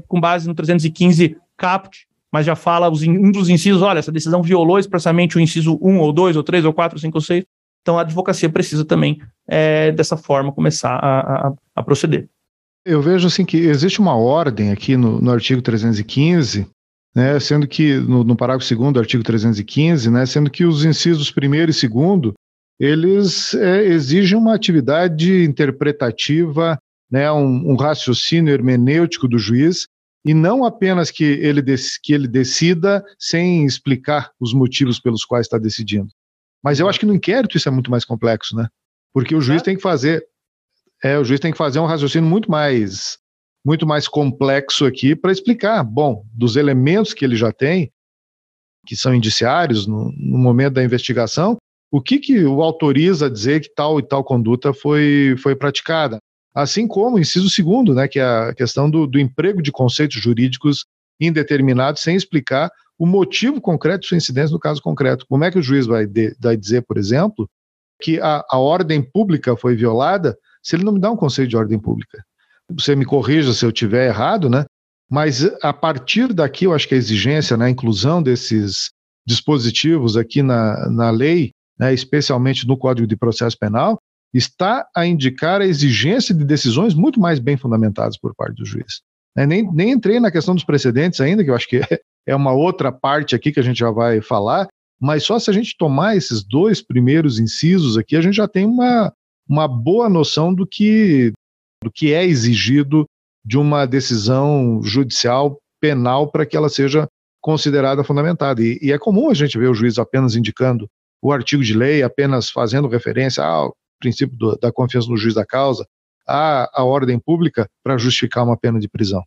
com base no 315 caput, mas já fala os, um dos incisos, olha, essa decisão violou expressamente o inciso 1 ou 2 ou 3 ou 4 ou 5 ou 6. Então a advocacia precisa também, é, dessa forma, começar a, a, a, proceder. Eu vejo assim que existe uma ordem aqui no, no artigo 315, né, sendo que no, no parágrafo 2 do artigo 315, né, sendo que os incisos primeiro e segundo eles é, exigem uma atividade interpretativa né, um, um raciocínio hermenêutico do juiz e não apenas que ele, que ele decida sem explicar os motivos pelos quais está decidindo. Mas eu acho que no inquérito isso é muito mais complexo, né? Porque o juiz é. tem que fazer, é, o juiz tem que fazer um raciocínio muito mais, muito mais complexo aqui para explicar, bom, dos elementos que ele já tem, que são indiciários no, no momento da investigação, o que, que o autoriza a dizer que tal e tal conduta foi, foi praticada. Assim como o inciso segundo, né, que é a questão do, do emprego de conceitos jurídicos indeterminados sem explicar o motivo concreto de sua incidência no caso concreto. Como é que o juiz vai, de, vai dizer, por exemplo, que a, a ordem pública foi violada se ele não me dá um conceito de ordem pública? Você me corrija se eu tiver errado, né? Mas a partir daqui, eu acho que a exigência, né, a inclusão desses dispositivos aqui na, na lei, né, especialmente no Código de Processo Penal, está a indicar a exigência de decisões muito mais bem fundamentadas por parte do juiz. É, nem, nem entrei na questão dos precedentes ainda, que eu acho que é, [LAUGHS] é uma outra parte aqui que a gente já vai falar, mas só se a gente tomar esses dois primeiros incisos aqui, a gente já tem uma, uma boa noção do que, do que é exigido de uma decisão judicial penal para que ela seja considerada fundamentada. E, e, é comum a gente ver o juiz apenas indicando o artigo de lei, apenas fazendo referência ao princípio do, da confiança no juiz da causa, à, à ordem pública para justificar uma pena de prisão.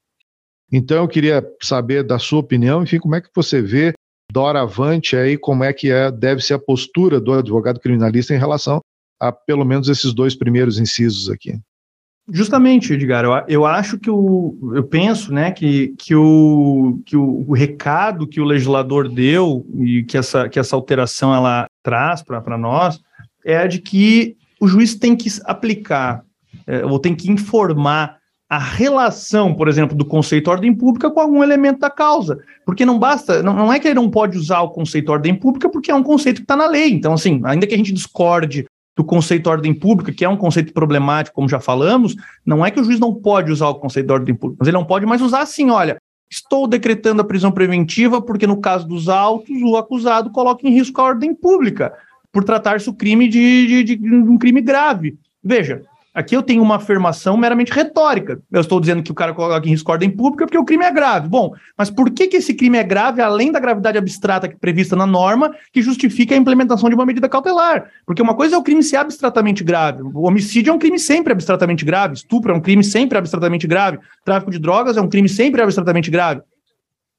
Então eu queria saber da sua opinião, enfim, como é que você vê doravante aí, como é que é, deve ser a postura do advogado criminalista em relação a pelo menos esses dois primeiros incisos aqui. Justamente, Edgar, eu, eu acho que o, eu penso, né, que, que, o, que o, o recado que o legislador deu e que essa, que essa alteração ela traz para nós é a de que o juiz tem que aplicar é, ou tem que informar a relação, por exemplo, do conceito ordem pública com algum elemento da causa. Porque não basta, não, não é que ele não pode usar o conceito ordem pública porque é um conceito que está na lei. Então, assim, ainda que a gente discorde do conceito ordem pública, que é um conceito problemático, como já falamos, não é que o juiz não pode usar o conceito de ordem pública, mas ele não pode mais usar assim, olha, estou decretando a prisão preventiva porque no caso dos autos o acusado coloca em risco a ordem pública por tratar-se o crime de, de, de um crime grave. Veja, Aqui eu tenho uma afirmação meramente retórica. Eu estou dizendo que o cara coloca em risco ordem pública porque o crime é grave. Bom, mas por que, que esse crime é grave, além da gravidade abstrata prevista na norma, que justifica a implementação de uma medida cautelar? Porque uma coisa é o crime ser abstratamente grave. O homicídio é um crime sempre abstratamente grave. Estupro é um crime sempre abstratamente grave. Tráfico de drogas é um crime sempre abstratamente grave.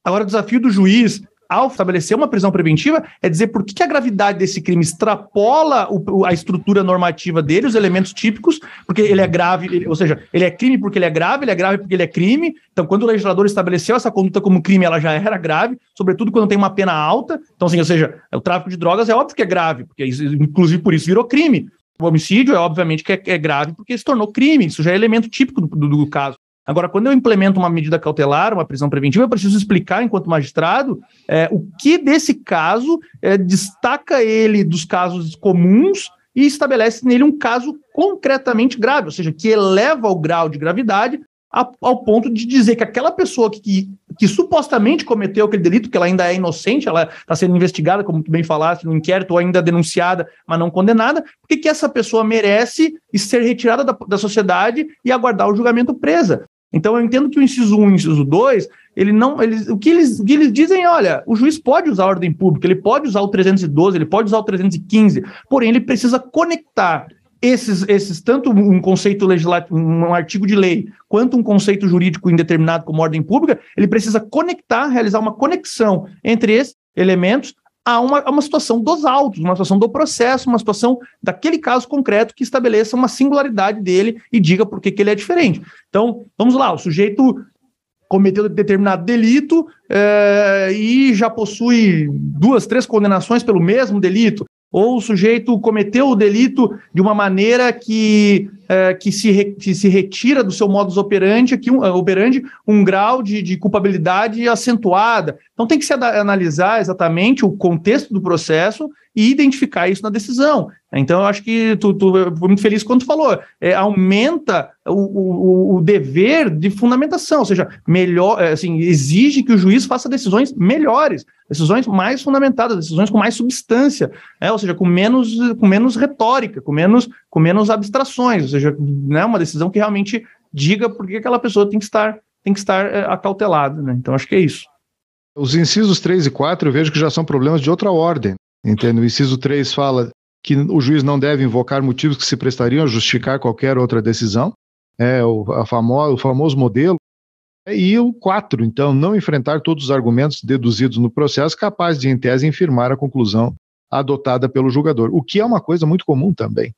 Agora, o desafio do juiz ao estabelecer uma prisão preventiva, é dizer por que, que a gravidade desse crime extrapola o, a estrutura normativa dele, os elementos típicos, porque ele é grave, ele, ou seja, ele é crime porque ele é grave, ele é grave porque ele é crime. Então, quando o legislador estabeleceu essa conduta como crime, ela já era grave, sobretudo quando tem uma pena alta. Então, assim, ou seja, o tráfico de drogas é óbvio que é grave, porque inclusive por isso virou crime. O homicídio é obviamente que é, é grave porque se tornou crime, isso já é elemento típico do, do, do caso. Agora, quando eu implemento uma medida cautelar, uma prisão preventiva, eu preciso explicar, enquanto magistrado, é, o que desse caso é, destaca ele dos casos comuns e estabelece nele um caso concretamente grave, ou seja, que eleva o grau de gravidade a, ao ponto de dizer que aquela pessoa que, que, que, supostamente cometeu aquele delito, que ela ainda é inocente, ela está sendo investigada, como tu bem falaste, no inquérito, ou ainda denunciada, mas não condenada, por que essa pessoa merece ser retirada da, da sociedade e aguardar o julgamento presa? Então eu entendo que o inciso 1 e o inciso 2, ele não, eles, o, que eles, o que eles dizem é, olha, o juiz pode usar a ordem pública, ele pode usar o 312, ele pode usar o 315, porém ele precisa conectar esses, esses tanto um conceito legislativo, um artigo de lei, quanto um conceito jurídico indeterminado como ordem pública, ele precisa conectar, realizar uma conexão entre esses elementos a uma, a uma situação dos autos, uma situação do processo, uma situação daquele caso concreto que estabeleça uma singularidade dele e diga por que, que ele é diferente. Então, vamos lá, o sujeito cometeu determinado delito é, e já possui duas, três condenações pelo mesmo delito ou o sujeito cometeu o delito de uma maneira que, é, que, se, re, que se retira do seu modus operandi, aqui, um, operandi um grau de, de culpabilidade acentuada. Então tem que se analisar exatamente o contexto do processo e identificar isso na decisão. Então, eu acho que tu, tu foi muito feliz quando tu falou, é, aumenta o, o, o, dever de fundamentação, ou seja, melhor, é, assim, exige que o juiz faça decisões melhores, decisões mais fundamentadas, decisões com mais substância, é, ou seja, com menos, com menos retórica, com menos, com menos abstrações, ou seja, né, uma decisão que realmente diga por que aquela pessoa tem que estar, tem que estar é, acautelada. Né? Então, acho que é isso. Os incisos 3 e 4 eu vejo que já são problemas de outra ordem. Entende? O inciso 3 fala que o juiz não deve invocar motivos que se prestariam a justificar qualquer outra decisão. É o, a famo, o famoso modelo. E o 4, então, não enfrentar todos os argumentos deduzidos no processo capazes de, em tese, infirmar a conclusão adotada pelo julgador, o que é uma coisa muito comum também.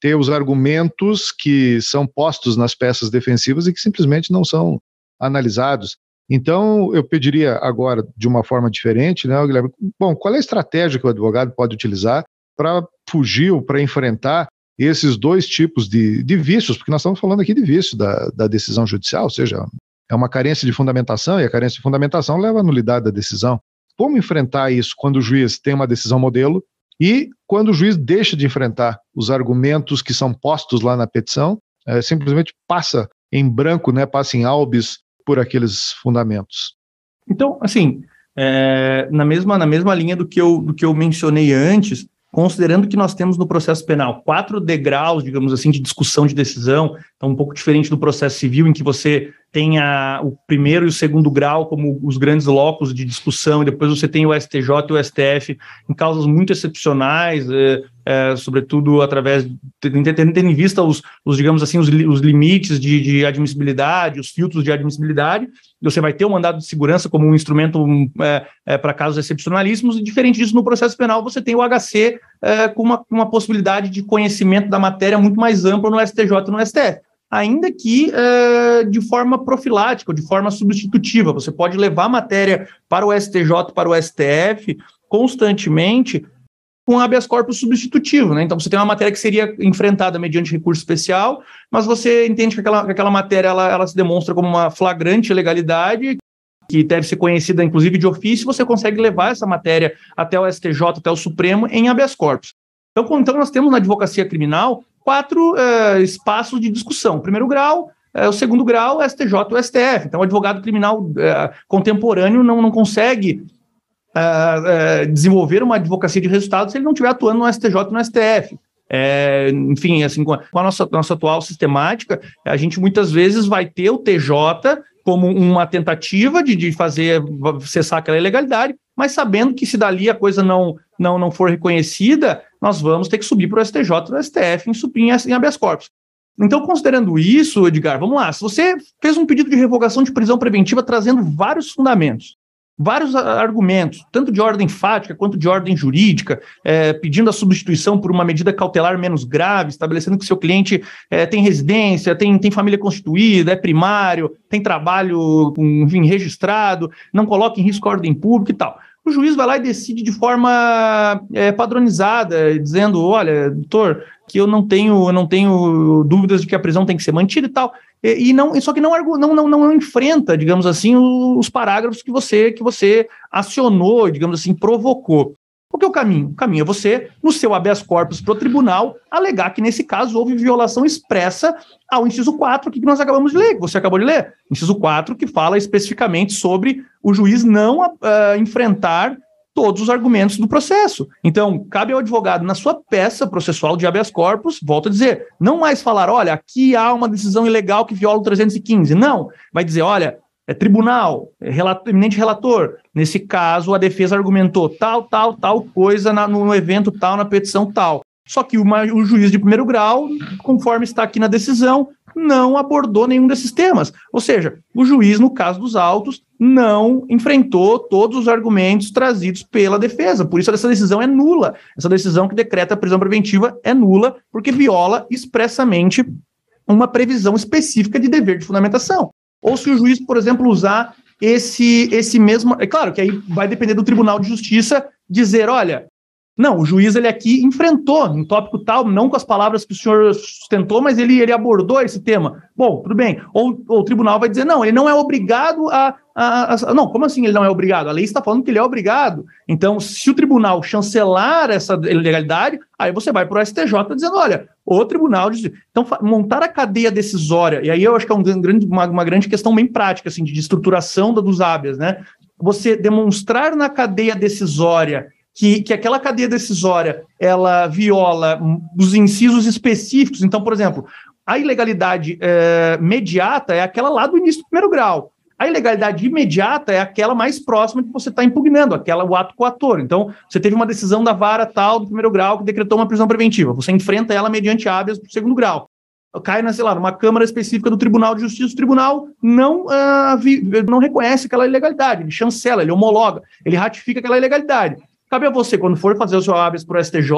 Ter os argumentos que são postos nas peças defensivas e que simplesmente não são analisados. Então, eu pediria agora, de uma forma diferente, né, Guilherme? Bom, qual é a estratégia que o advogado pode utilizar para fugir ou para enfrentar esses dois tipos de, de vícios? Porque nós estamos falando aqui de vício da, da decisão judicial, ou seja, é uma carência de fundamentação e a carência de fundamentação leva à nulidade da decisão. Como enfrentar isso quando o juiz tem uma decisão modelo e quando o juiz deixa de enfrentar os argumentos que são postos lá na petição, é, simplesmente passa em branco, né, passa em albis por aqueles fundamentos. Então, assim, é, na, mesma, na mesma linha do que, eu, do que eu mencionei antes, considerando que nós temos no processo penal quatro degraus, digamos assim, de discussão de decisão, então um pouco diferente do processo civil, em que você tem o primeiro e o segundo grau como os grandes locos de discussão, e depois você tem o STJ e o STF em causas muito excepcionais, é, é, sobretudo através, tendo em vista os, os digamos assim, os, os limites de, de, admissibilidade, os filtros de admissibilidade, você vai ter o mandado de segurança como um instrumento é, para casos excepcionalíssimos, e diferente disso, no processo penal, você tem o HC com uma, uma possibilidade de conhecimento da matéria muito mais ampla no STJ e no STF ainda que é, de forma profilática, de forma substitutiva. Você pode levar matéria para o STJ, para o STF, constantemente com habeas corpus substitutivo, né? Então você tem uma matéria que seria enfrentada mediante recurso especial, mas você entende que aquela, que aquela matéria ela, ela se demonstra como uma flagrante ilegalidade que deve ser conhecida inclusive de ofício, você consegue levar essa matéria até o STJ, até o Supremo em habeas corpus. Então, então nós temos na advocacia criminal quatro é, espaços de discussão. O primeiro grau, é, o segundo grau, STJ e o STF. Então, o advogado criminal é, contemporâneo não, não consegue desenvolver uma advocacia de resultados se ele não estiver atuando no STJ e no STF. É, enfim, assim, com a nossa, nossa atual sistemática, a gente muitas vezes vai ter o TJ como uma tentativa de, de fazer cessar aquela ilegalidade, mas sabendo que se dali a coisa não, não, não for reconhecida, nós vamos ter que subir para o STJ e o STF em suprir em habeas corpus. Então, considerando isso, Edgar, vamos lá. Se você fez um pedido de revogação de prisão preventiva trazendo vários fundamentos, vários argumentos, tanto de ordem fática quanto de ordem jurídica, é, pedindo a substituição por uma medida cautelar menos grave, estabelecendo que seu cliente é, tem residência, tem, tem família constituída, é primário, tem trabalho, enfim, registrado, não coloca em risco a ordem pública e tal. O juiz vai lá e decide de forma é, padronizada, dizendo: olha, doutor, que eu não tenho, não tenho dúvidas de que a prisão tem que ser mantida e tal. E, não, só que não, não, não, não enfrenta, digamos assim, os parágrafos que você que você acionou, digamos assim, provocou. O que é o caminho? O caminho é você, no seu habeas corpus para o tribunal, alegar que nesse caso houve violação expressa ao inciso 4 que nós acabamos de ler, que você acabou de ler. Inciso 4 que fala especificamente sobre o juiz não uh, enfrentar todos os argumentos do processo. Então, cabe ao advogado, na sua peça processual de habeas corpus, volta a dizer, não mais falar, olha, aqui há uma decisão ilegal que viola o 315. Não, vai dizer, olha, é tribunal, é relator, eminente relator. Nesse caso, a defesa argumentou tal, tal, tal coisa na, no evento tal, na petição tal. Só que uma, o juiz de primeiro grau, conforme está aqui na decisão, não abordou nenhum desses temas. Ou seja, o juiz, no caso dos autos, não enfrentou todos os argumentos trazidos pela defesa. Por isso, essa decisão é nula. Essa decisão que decreta a prisão preventiva é nula, porque viola expressamente uma previsão específica de dever de fundamentação. Ou se o juiz, por exemplo, usar esse, esse mesmo. É claro que aí vai depender do Tribunal de Justiça dizer: olha, não, o juiz ele aqui enfrentou um tópico tal, não com as palavras que o senhor sustentou, mas ele, ele abordou esse tema. Bom, tudo bem. Ou, ou o tribunal vai dizer, não, ele não é obrigado a, a, a, Não, como assim ele não é obrigado? A lei está falando que ele é obrigado. Então, se o tribunal chancelar essa ilegalidade, aí você vai para o STJ dizendo, olha, o tribunal... Então, montar a cadeia decisória, e aí eu acho que é um grande, uma, uma grande questão bem prática, assim, de estruturação dos hábias, né? Você demonstrar na cadeia decisória que, que aquela cadeia decisória ela viola os incisos específicos. Então, por exemplo, a ilegalidade é, mediata é aquela lá do início do primeiro grau. A ilegalidade imediata é aquela mais próxima que você está impugnando, aquela o ato coator. Então, você teve uma decisão da vara tal do primeiro grau que decretou uma prisão preventiva. Você enfrenta ela mediante habeas do segundo grau. Cai na, sei lá, numa Câmara específica do Tribunal de Justiça, o tribunal não, uh, vi, não reconhece aquela ilegalidade, ele chancela, ele homologa, ele ratifica aquela ilegalidade. Cabe a você, quando for fazer o seu habeas para o STJ,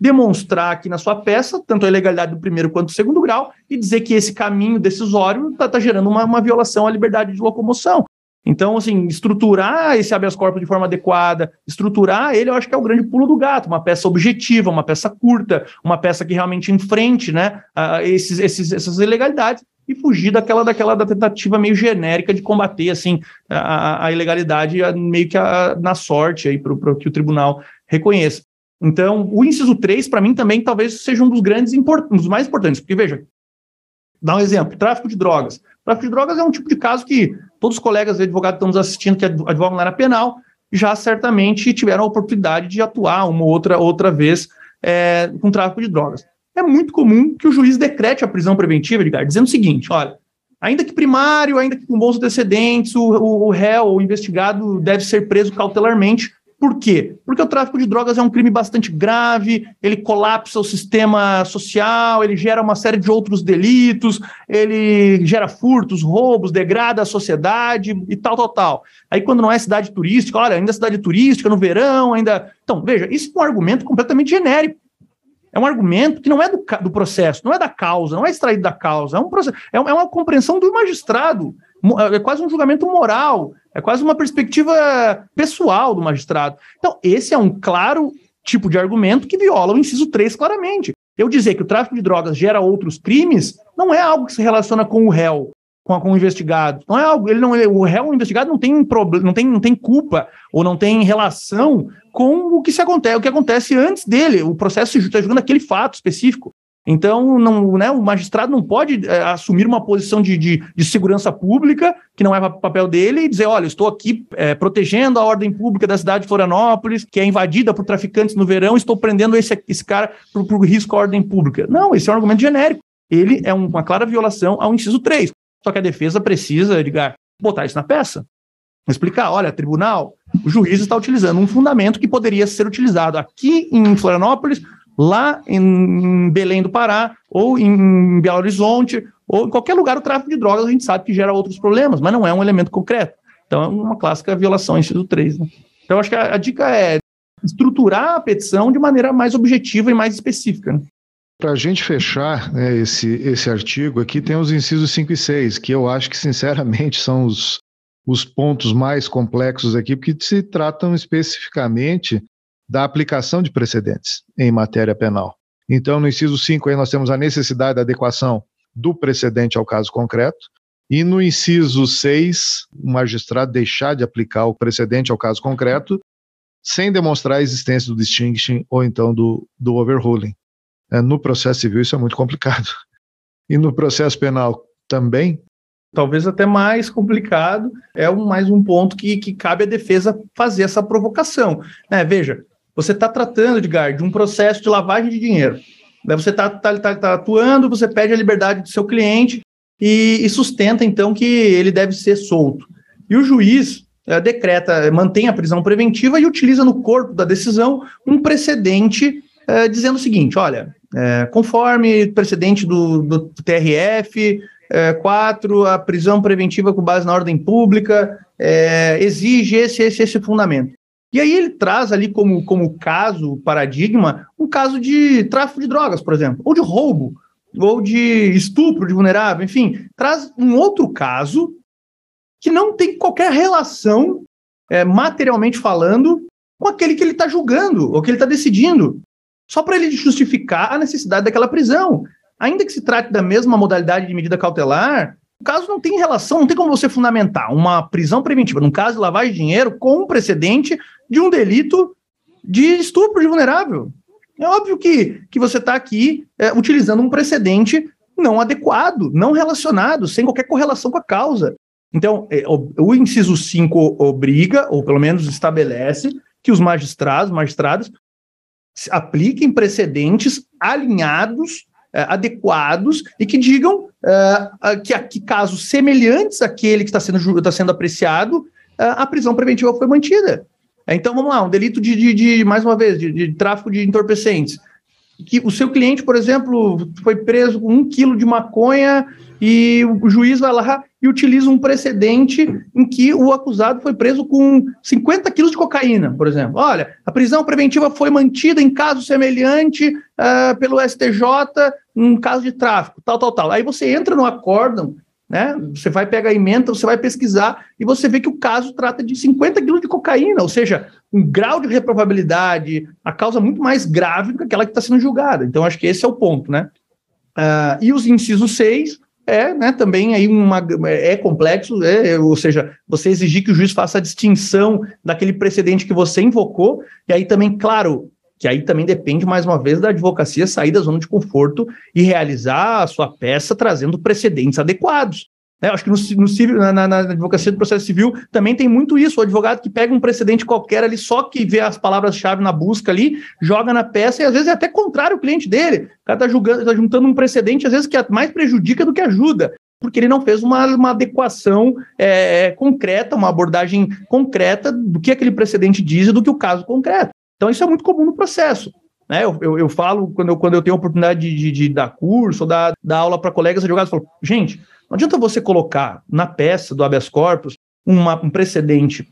demonstrar aqui na sua peça, tanto a ilegalidade do primeiro quanto do segundo grau, e dizer que esse caminho decisório está tá gerando uma, uma violação à liberdade de locomoção. Então, assim, estruturar esse habeas corpus de forma adequada, estruturar ele, eu acho que é o grande pulo do gato, uma peça objetiva, uma peça curta, uma peça que realmente enfrente né, esses, esses, essas ilegalidades e fugir daquela, daquela da tentativa meio genérica de combater assim a, a ilegalidade meio que a, na sorte aí para que o tribunal reconheça. Então, o inciso 3, para mim, também talvez seja um dos grandes, um dos mais importantes, porque veja, dá um exemplo, tráfico de drogas. Tráfico de drogas é um tipo de caso que todos os colegas advogados que estão nos assistindo, que advogam na área penal, já certamente tiveram a oportunidade de atuar uma outra, outra vez é, com tráfico de drogas. É muito comum que o juiz decrete a prisão preventiva, Edgar, dizendo o seguinte: olha, ainda que primário, ainda que com bons antecedentes, o, o, o réu, o investigado, deve ser preso cautelarmente por quê? Porque o tráfico de drogas é um crime bastante grave, ele colapsa o sistema social, ele gera uma série de outros delitos, ele gera furtos, roubos, degrada a sociedade e tal, tal, tal. Aí, quando não é cidade turística, olha, ainda é cidade turística no verão, ainda. Então, veja, isso é um argumento completamente genérico. É um argumento que não é do, do processo, não é da causa, não é extraído da causa, é, um processo, é, é uma compreensão do magistrado, é quase um julgamento moral é quase uma perspectiva pessoal do magistrado. Então, esse é um claro tipo de argumento que viola o inciso 3 claramente. Eu dizer que o tráfico de drogas gera outros crimes não é algo que se relaciona com o réu, com, com o investigado. Não é algo, ele não, o réu, investigado não tem problema, não tem, não tem culpa ou não tem relação com o que se acontece, o que acontece antes dele. O processo está julgando aquele fato específico. Então, não, né, o magistrado não pode é, assumir uma posição de, de, de, segurança pública, que não é papel dele, e dizer: olha, estou aqui é, protegendo a ordem pública da cidade de Florianópolis, que é invadida por traficantes no verão, estou prendendo esse, esse cara por, por risco à ordem pública. Não, esse é um argumento genérico. Ele é uma clara violação ao inciso 3. Só que a defesa precisa, Edgar, botar isso na peça. Explicar: olha, tribunal, o juiz está utilizando um fundamento que poderia ser utilizado aqui em Florianópolis lá em Belém do Pará, ou em Belo Horizonte, ou em qualquer lugar o tráfico de drogas, a gente sabe que gera outros problemas, mas não é um elemento concreto. Então é uma clássica violação, inciso 3. Né? Então acho que a, a, dica é estruturar a petição de maneira mais objetiva e mais específica. Né? Para a gente fechar né, esse, esse artigo aqui, tem os incisos 5 e 6, que eu acho que, sinceramente, são os, os pontos mais complexos aqui, porque se tratam especificamente da aplicação de precedentes em matéria penal. Então, no inciso 5 aí nós temos a necessidade da adequação do precedente ao caso concreto, e no inciso 6, o magistrado deixar de aplicar o precedente ao caso concreto sem demonstrar a existência do distinguishing ou então do, do overruling. É, no processo civil isso é muito complicado. E no processo penal também. Talvez até mais complicado, é um, mais um ponto que, que cabe à defesa fazer essa provocação. É, veja, você está tratando, Edgar, de um processo de lavagem de dinheiro. Você está tá, tá, tá atuando, você pede a liberdade do seu cliente e, e, sustenta, então, que ele deve ser solto. E o juiz é, decreta, mantém a prisão preventiva e utiliza no corpo da decisão um precedente é, dizendo o seguinte: olha, é, conforme precedente do, do TRF, 4, a prisão preventiva com base na ordem pública exige esse, esse, esse fundamento. E aí ele traz ali como, como caso, paradigma, um caso de tráfico de drogas, por exemplo, ou de roubo, ou de estupro de vulnerável, enfim, traz um outro caso que não tem qualquer relação, é, materialmente falando, com aquele que ele está julgando, ou que ele está decidindo, só para ele justificar a necessidade daquela prisão. Ainda que se trate da mesma modalidade de medida cautelar, o caso não tem relação, não tem como você fundamentar uma prisão preventiva, num caso de lavagem de dinheiro, com um precedente de um delito de estupro de vulnerável. É óbvio que, que você está aqui é, utilizando um precedente não adequado, não relacionado, sem qualquer correlação com a causa. Então, é, o, o, inciso 5 obriga, ou pelo menos estabelece, que os magistrados, magistrados, apliquem precedentes alinhados é, adequados e que digam é, que, que casos semelhantes àquele que está sendo, tá sendo apreciado, é, a prisão preventiva foi mantida. Então vamos lá, um delito de, de, de mais uma vez, de, de, tráfico de entorpecentes. Que o seu cliente, por exemplo, foi preso com um quilo de maconha e o juiz vai lá e utiliza um precedente em que o acusado foi preso com 50 quilos de cocaína, por exemplo. Olha, a prisão preventiva foi mantida em caso semelhante uh, pelo STJ, um caso de tráfico, tal, tal, tal. Aí você entra no acórdão né? Você vai pegar a emenda, você vai pesquisar e você vê que o caso trata de 50 quilos de cocaína, ou seja, um grau de reprovabilidade, a causa muito mais grave do que aquela que está sendo julgada. Então, acho que esse é o ponto, né? Uh, e os incisos 6 é né, também aí uma, é complexo, é, ou seja, você exigir que o juiz faça a distinção daquele precedente que você invocou, e aí também, claro, que aí também depende, mais uma vez, da advocacia sair da zona de conforto e realizar a sua peça trazendo precedentes adequados. É, acho que no, no civil, na, na, advocacia do processo civil também tem muito isso. O advogado que pega um precedente qualquer ali, só que vê as palavras-chave na busca ali, joga na peça e às vezes é até contrário o cliente dele. O cara está julgando, tá juntando um precedente, às vezes, que mais prejudica do que ajuda porque ele não fez uma, uma adequação é, concreta, uma abordagem concreta do que aquele precedente diz e do que o caso concreto. Então, isso é muito comum no processo. Né? Eu, eu, eu falo, quando eu, quando eu tenho a oportunidade de, de, de dar curso ou dar, dar aula para colegas advogados, eu falo, gente, não adianta você colocar na peça do habeas corpus uma, um precedente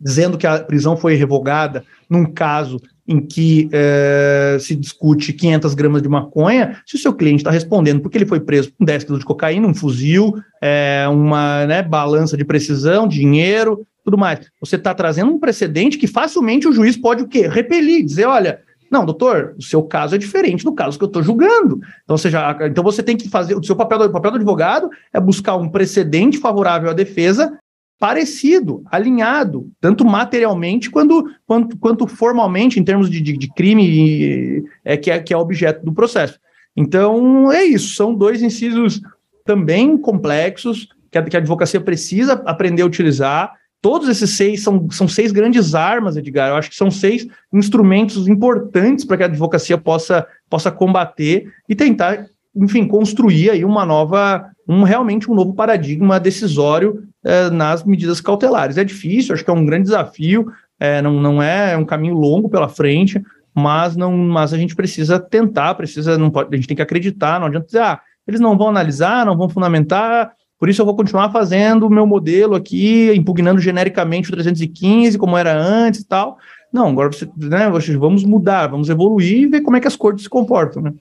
dizendo que a prisão foi revogada num caso em que é, se discute 500 gramas de maconha, se o seu cliente está respondendo porque ele foi preso com 10 quilos de cocaína, um fuzil, é, uma né, balança de precisão, dinheiro, tudo mais. Você está trazendo um precedente que facilmente o juiz pode o quê? Repelir, dizer, olha, não, doutor, o seu caso é diferente do caso que eu estou julgando. Então, seja, então você tem que fazer, o seu papel, o papel do advogado é buscar um precedente favorável à defesa parecido, alinhado, tanto materialmente quanto, quanto, quanto formalmente, em termos de, de, de crime é, que, é, que é objeto do processo. Então, é isso, são dois incisos também complexos que a, que a advocacia precisa aprender a utilizar, Todos esses seis são, são seis grandes armas, Edgar. Eu acho que são seis instrumentos importantes para que a advocacia possa, possa combater e tentar, enfim, construir aí uma nova, um realmente um novo paradigma decisório eh, nas medidas cautelares. É difícil, acho que é um grande desafio, eh, não, não é, é um caminho longo pela frente, mas não, mas a gente precisa tentar, precisa, não pode, a gente tem que acreditar, não adianta dizer, ah, eles não vão analisar, não vão fundamentar, por isso eu vou continuar fazendo o meu modelo aqui, impugnando genericamente o 315, como era antes e tal. Não, agora você, né, vamos mudar, vamos evoluir e ver como é que as cortes se comportam, né?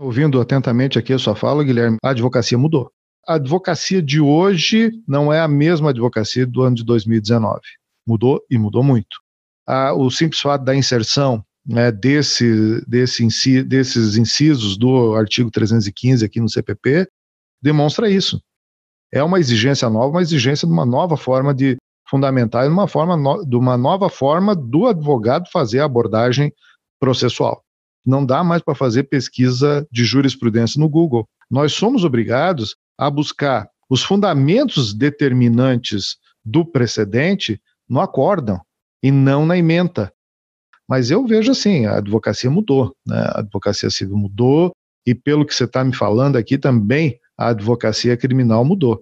Ouvindo atentamente aqui a sua fala, Guilherme, a advocacia mudou. A advocacia de hoje não é a mesma advocacia do ano de 2019. Mudou e mudou muito. O simples fato da inserção né, desse, desse, desses incisos do artigo 315 aqui no CPP demonstra isso. É uma exigência nova, uma exigência de uma nova forma de fundamentar, de uma, forma no, de uma nova forma do advogado fazer a abordagem processual. Não dá mais para fazer pesquisa de jurisprudência no Google. Nós somos obrigados a buscar os fundamentos determinantes do precedente no acórdão e não na ementa. Mas eu vejo assim, a advocacia mudou, né? a advocacia civil mudou, e pelo que você está me falando aqui também, a advocacia criminal mudou.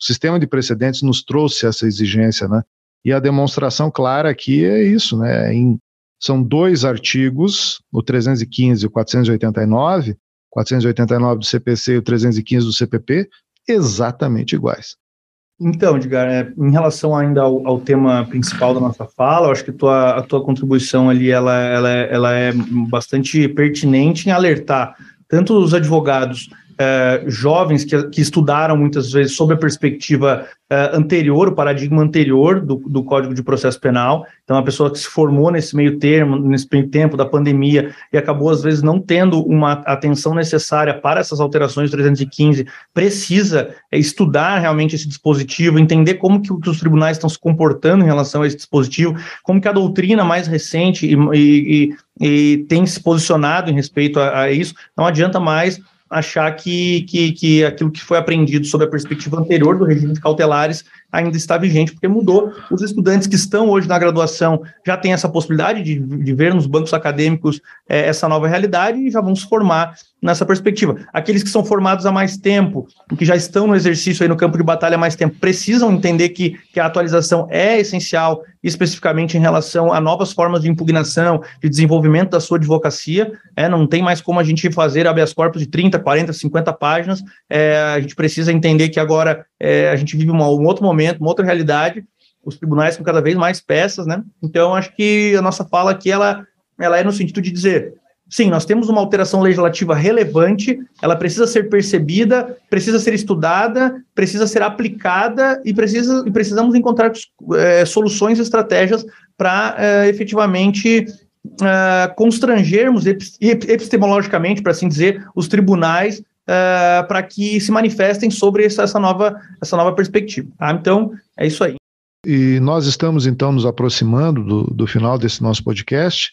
O sistema de precedentes nos trouxe essa exigência, né? E a demonstração clara aqui é isso, né? Em, são dois artigos, o 315 e o 489, 489 do CPC e o 315 do CPP, exatamente iguais. Então, Edgar, é, em relação ainda ao, ao, tema principal da nossa fala, eu acho que tua, a tua contribuição ali ela, ela, ela é bastante pertinente em alertar tanto os advogados é, jovens que, que, estudaram muitas vezes sob a perspectiva é, anterior, o paradigma anterior do, do, Código de Processo Penal. Então, a pessoa que se formou nesse meio termo, nesse meio tempo da pandemia e acabou, às vezes, não tendo uma atenção necessária para essas alterações 315, precisa é, estudar realmente esse dispositivo, entender como que, que, os tribunais estão se comportando em relação a esse dispositivo, como que a doutrina mais recente e, e, e tem se posicionado em respeito a, a isso. Não adianta mais achar que, que, que aquilo que foi aprendido sob a perspectiva anterior do regime de cautelares ainda está vigente, porque mudou. Os estudantes que estão hoje na graduação já têm essa possibilidade de, de ver nos bancos acadêmicos é, essa nova realidade e já vão se formar nessa perspectiva. Aqueles que são formados há mais tempo, que já estão no exercício aí no campo de batalha há mais tempo, precisam entender que, que a atualização é essencial, especificamente em relação a novas formas de impugnação, de desenvolvimento da sua advocacia. É, não tem mais como a gente fazer habeas corpus de 30, 40, 50 páginas. É, a gente precisa entender que agora é, a gente vive uma, um outro momento, uma outra realidade. Os tribunais são cada vez mais peças, né? Então, acho que a nossa fala aqui ela, ela é no sentido de dizer Sim, nós temos uma alteração legislativa relevante, ela precisa ser percebida, precisa ser estudada, precisa ser aplicada e, precisa, e precisamos encontrar é, soluções e estratégias para é, efetivamente é, constrangermos epistemologicamente, para assim dizer, os tribunais para que se manifestem sobre essa, essa, nova, essa nova perspectiva. Tá? Então, é isso aí. E nós estamos, então, nos aproximando do, do final desse nosso podcast.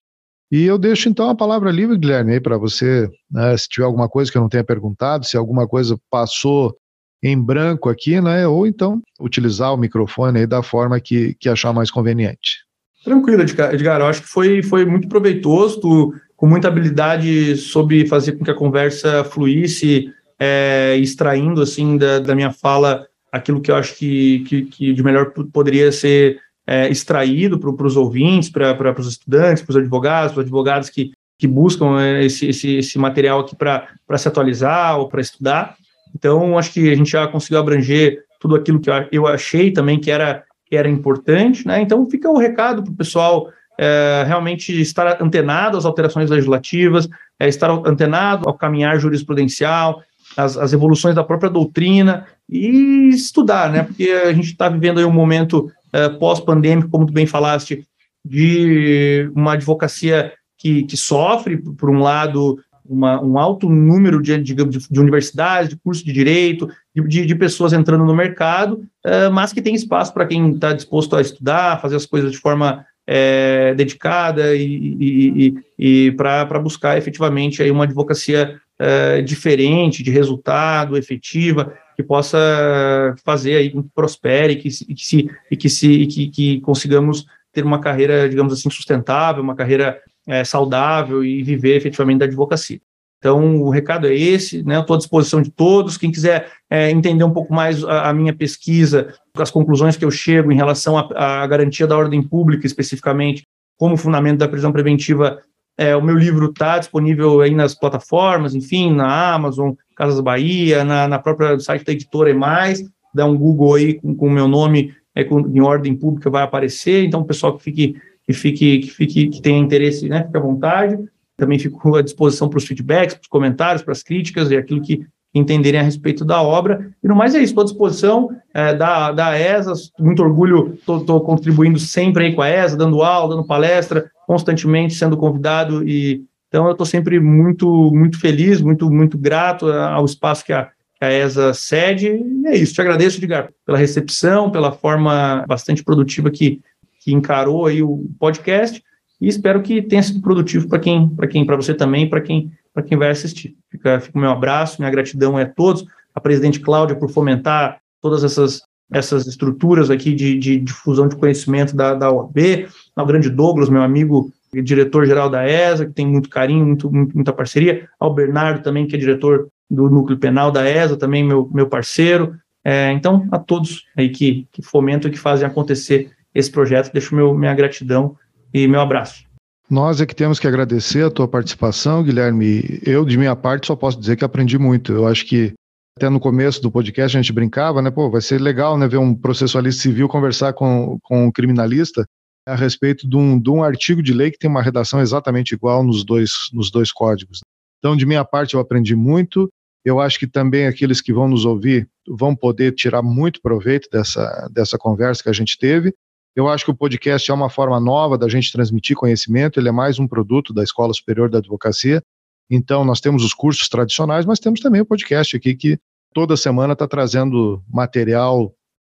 E eu deixo então a palavra livre, Guilherme, aí para você, né, se tiver alguma coisa que eu não tenha perguntado, se alguma coisa passou em branco aqui, né, ou então utilizar o microfone aí da forma que, que achar mais conveniente. Tranquilo, Edgar, eu acho que foi, foi muito proveitoso, tu, com muita habilidade sobre fazer com que a conversa fluísse, é, extraindo assim da, da minha fala aquilo que eu acho que, que, que de melhor poderia ser é, extraído para os ouvintes, para os estudantes, para os advogados, para os advogados que, que buscam é, esse, esse, esse material aqui para se atualizar ou para estudar. Então, acho que a gente já conseguiu abranger tudo aquilo que eu achei também que era, que era importante. Né? Então, fica o recado para o pessoal é, realmente estar antenado às alterações legislativas, é, estar antenado ao caminhar jurisprudencial, as evoluções da própria doutrina e estudar, né? Porque a gente está vivendo aí um momento eh, pós-pandêmico, como tu bem falaste, de uma advocacia que, que sofre, por um lado, uma, um alto número de, de, de, universidades, de cursos de direito, de, de pessoas entrando no mercado, uh, mas que tem espaço para quem está disposto a estudar, fazer as coisas de forma é, dedicada e, e, e, para buscar efetivamente aí uma advocacia é, diferente, de resultado, efetiva, que possa fazer aí que prospere que, e que, se, e que, se, que, que consigamos ter uma carreira, digamos assim, sustentável, uma carreira é, saudável e viver efetivamente da advocacia. Então, o recado é esse, né? Estou à disposição de todos. Quem quiser é, entender um pouco mais a, a, minha pesquisa, as conclusões que eu chego em relação à garantia da ordem pública, especificamente, como fundamento da prisão preventiva é, o meu livro está disponível aí nas plataformas, enfim, na Amazon, Casas Bahia, na, na própria site da editora e mais. Dá um Google aí com o meu nome é, com, em ordem pública vai aparecer. Então, o pessoal que fique, que fique, que fique, que tenha interesse, né, fique à vontade. Também fico à disposição para os feedbacks, para os comentários, para as críticas e aquilo que entenderem a respeito da obra. E no mais é isso, estou à disposição é, da, da ESA, muito orgulho, estou contribuindo sempre aí com a ESA, dando aula, dando palestra, constantemente sendo convidado e então eu estou sempre muito muito feliz, muito muito grato ao espaço que a, que a ESA cede. E é isso. Te agradeço, Edgar, pela recepção, pela forma bastante produtiva que, que encarou aí o podcast e espero que tenha sido produtivo para quem para quem para você também, para quem para quem vai assistir. Fica, fica o meu abraço, minha gratidão é a todos, a presidente Cláudia por fomentar todas essas essas estruturas aqui de, de difusão de conhecimento da, da OAB, ao grande Douglas, meu amigo diretor-geral da ESA, que tem muito carinho, muito, muita parceria, ao Bernardo também, que é diretor do núcleo penal da ESA, também meu, meu parceiro. É, então, a todos aí que, que fomentam e que fazem acontecer esse projeto, deixo meu, minha gratidão e meu abraço. Nós é que temos que agradecer a tua participação, Guilherme. Eu, de minha parte, só posso dizer que aprendi muito. Eu acho que até no começo do podcast a gente brincava, né? Pô, vai ser legal, né? Ver um processualista civil conversar com, com um criminalista a respeito de um, de um artigo de lei que tem uma redação exatamente igual nos dois, nos dois códigos. Então, de minha parte, eu aprendi muito. Eu acho que também aqueles que vão nos ouvir vão poder tirar muito proveito dessa, dessa conversa que a gente teve. Eu acho que o podcast é uma forma nova da gente transmitir conhecimento, ele é mais um produto da Escola Superior da Advocacia, então, nós temos os cursos tradicionais, mas temos também o podcast aqui que toda semana está trazendo material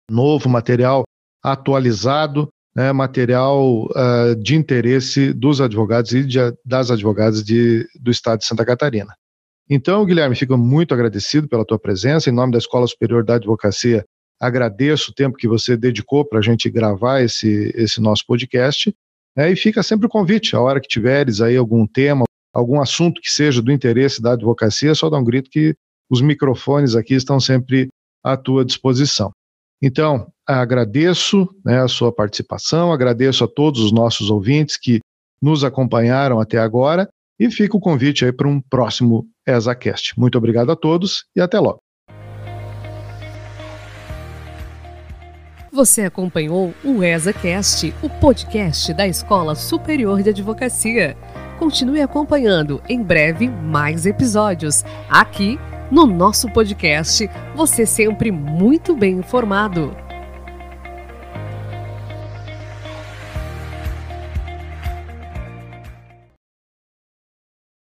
novo, material atualizado, né, material uh, de interesse dos advogados e de, das advogadas de, do Estado de Santa Catarina. Então, Guilherme, fico muito agradecido pela tua presença. Em nome da Escola Superior da Advocacia, agradeço o tempo que você dedicou para a gente gravar esse, esse nosso podcast. Né, e fica sempre o convite, a hora que tiveres aí algum tema, algum assunto que seja do interesse da advocacia, é só dá um grito que os microfones aqui estão sempre à tua disposição. Então, agradeço né, a sua participação, agradeço a todos os nossos ouvintes que nos acompanharam até agora e fica o convite aí para um próximo ESACast. Muito obrigado a todos e até logo. Você acompanhou o ESACast, o podcast da Escola Superior de Advocacia. Continue acompanhando em breve mais episódios aqui no nosso podcast. Você sempre muito bem informado.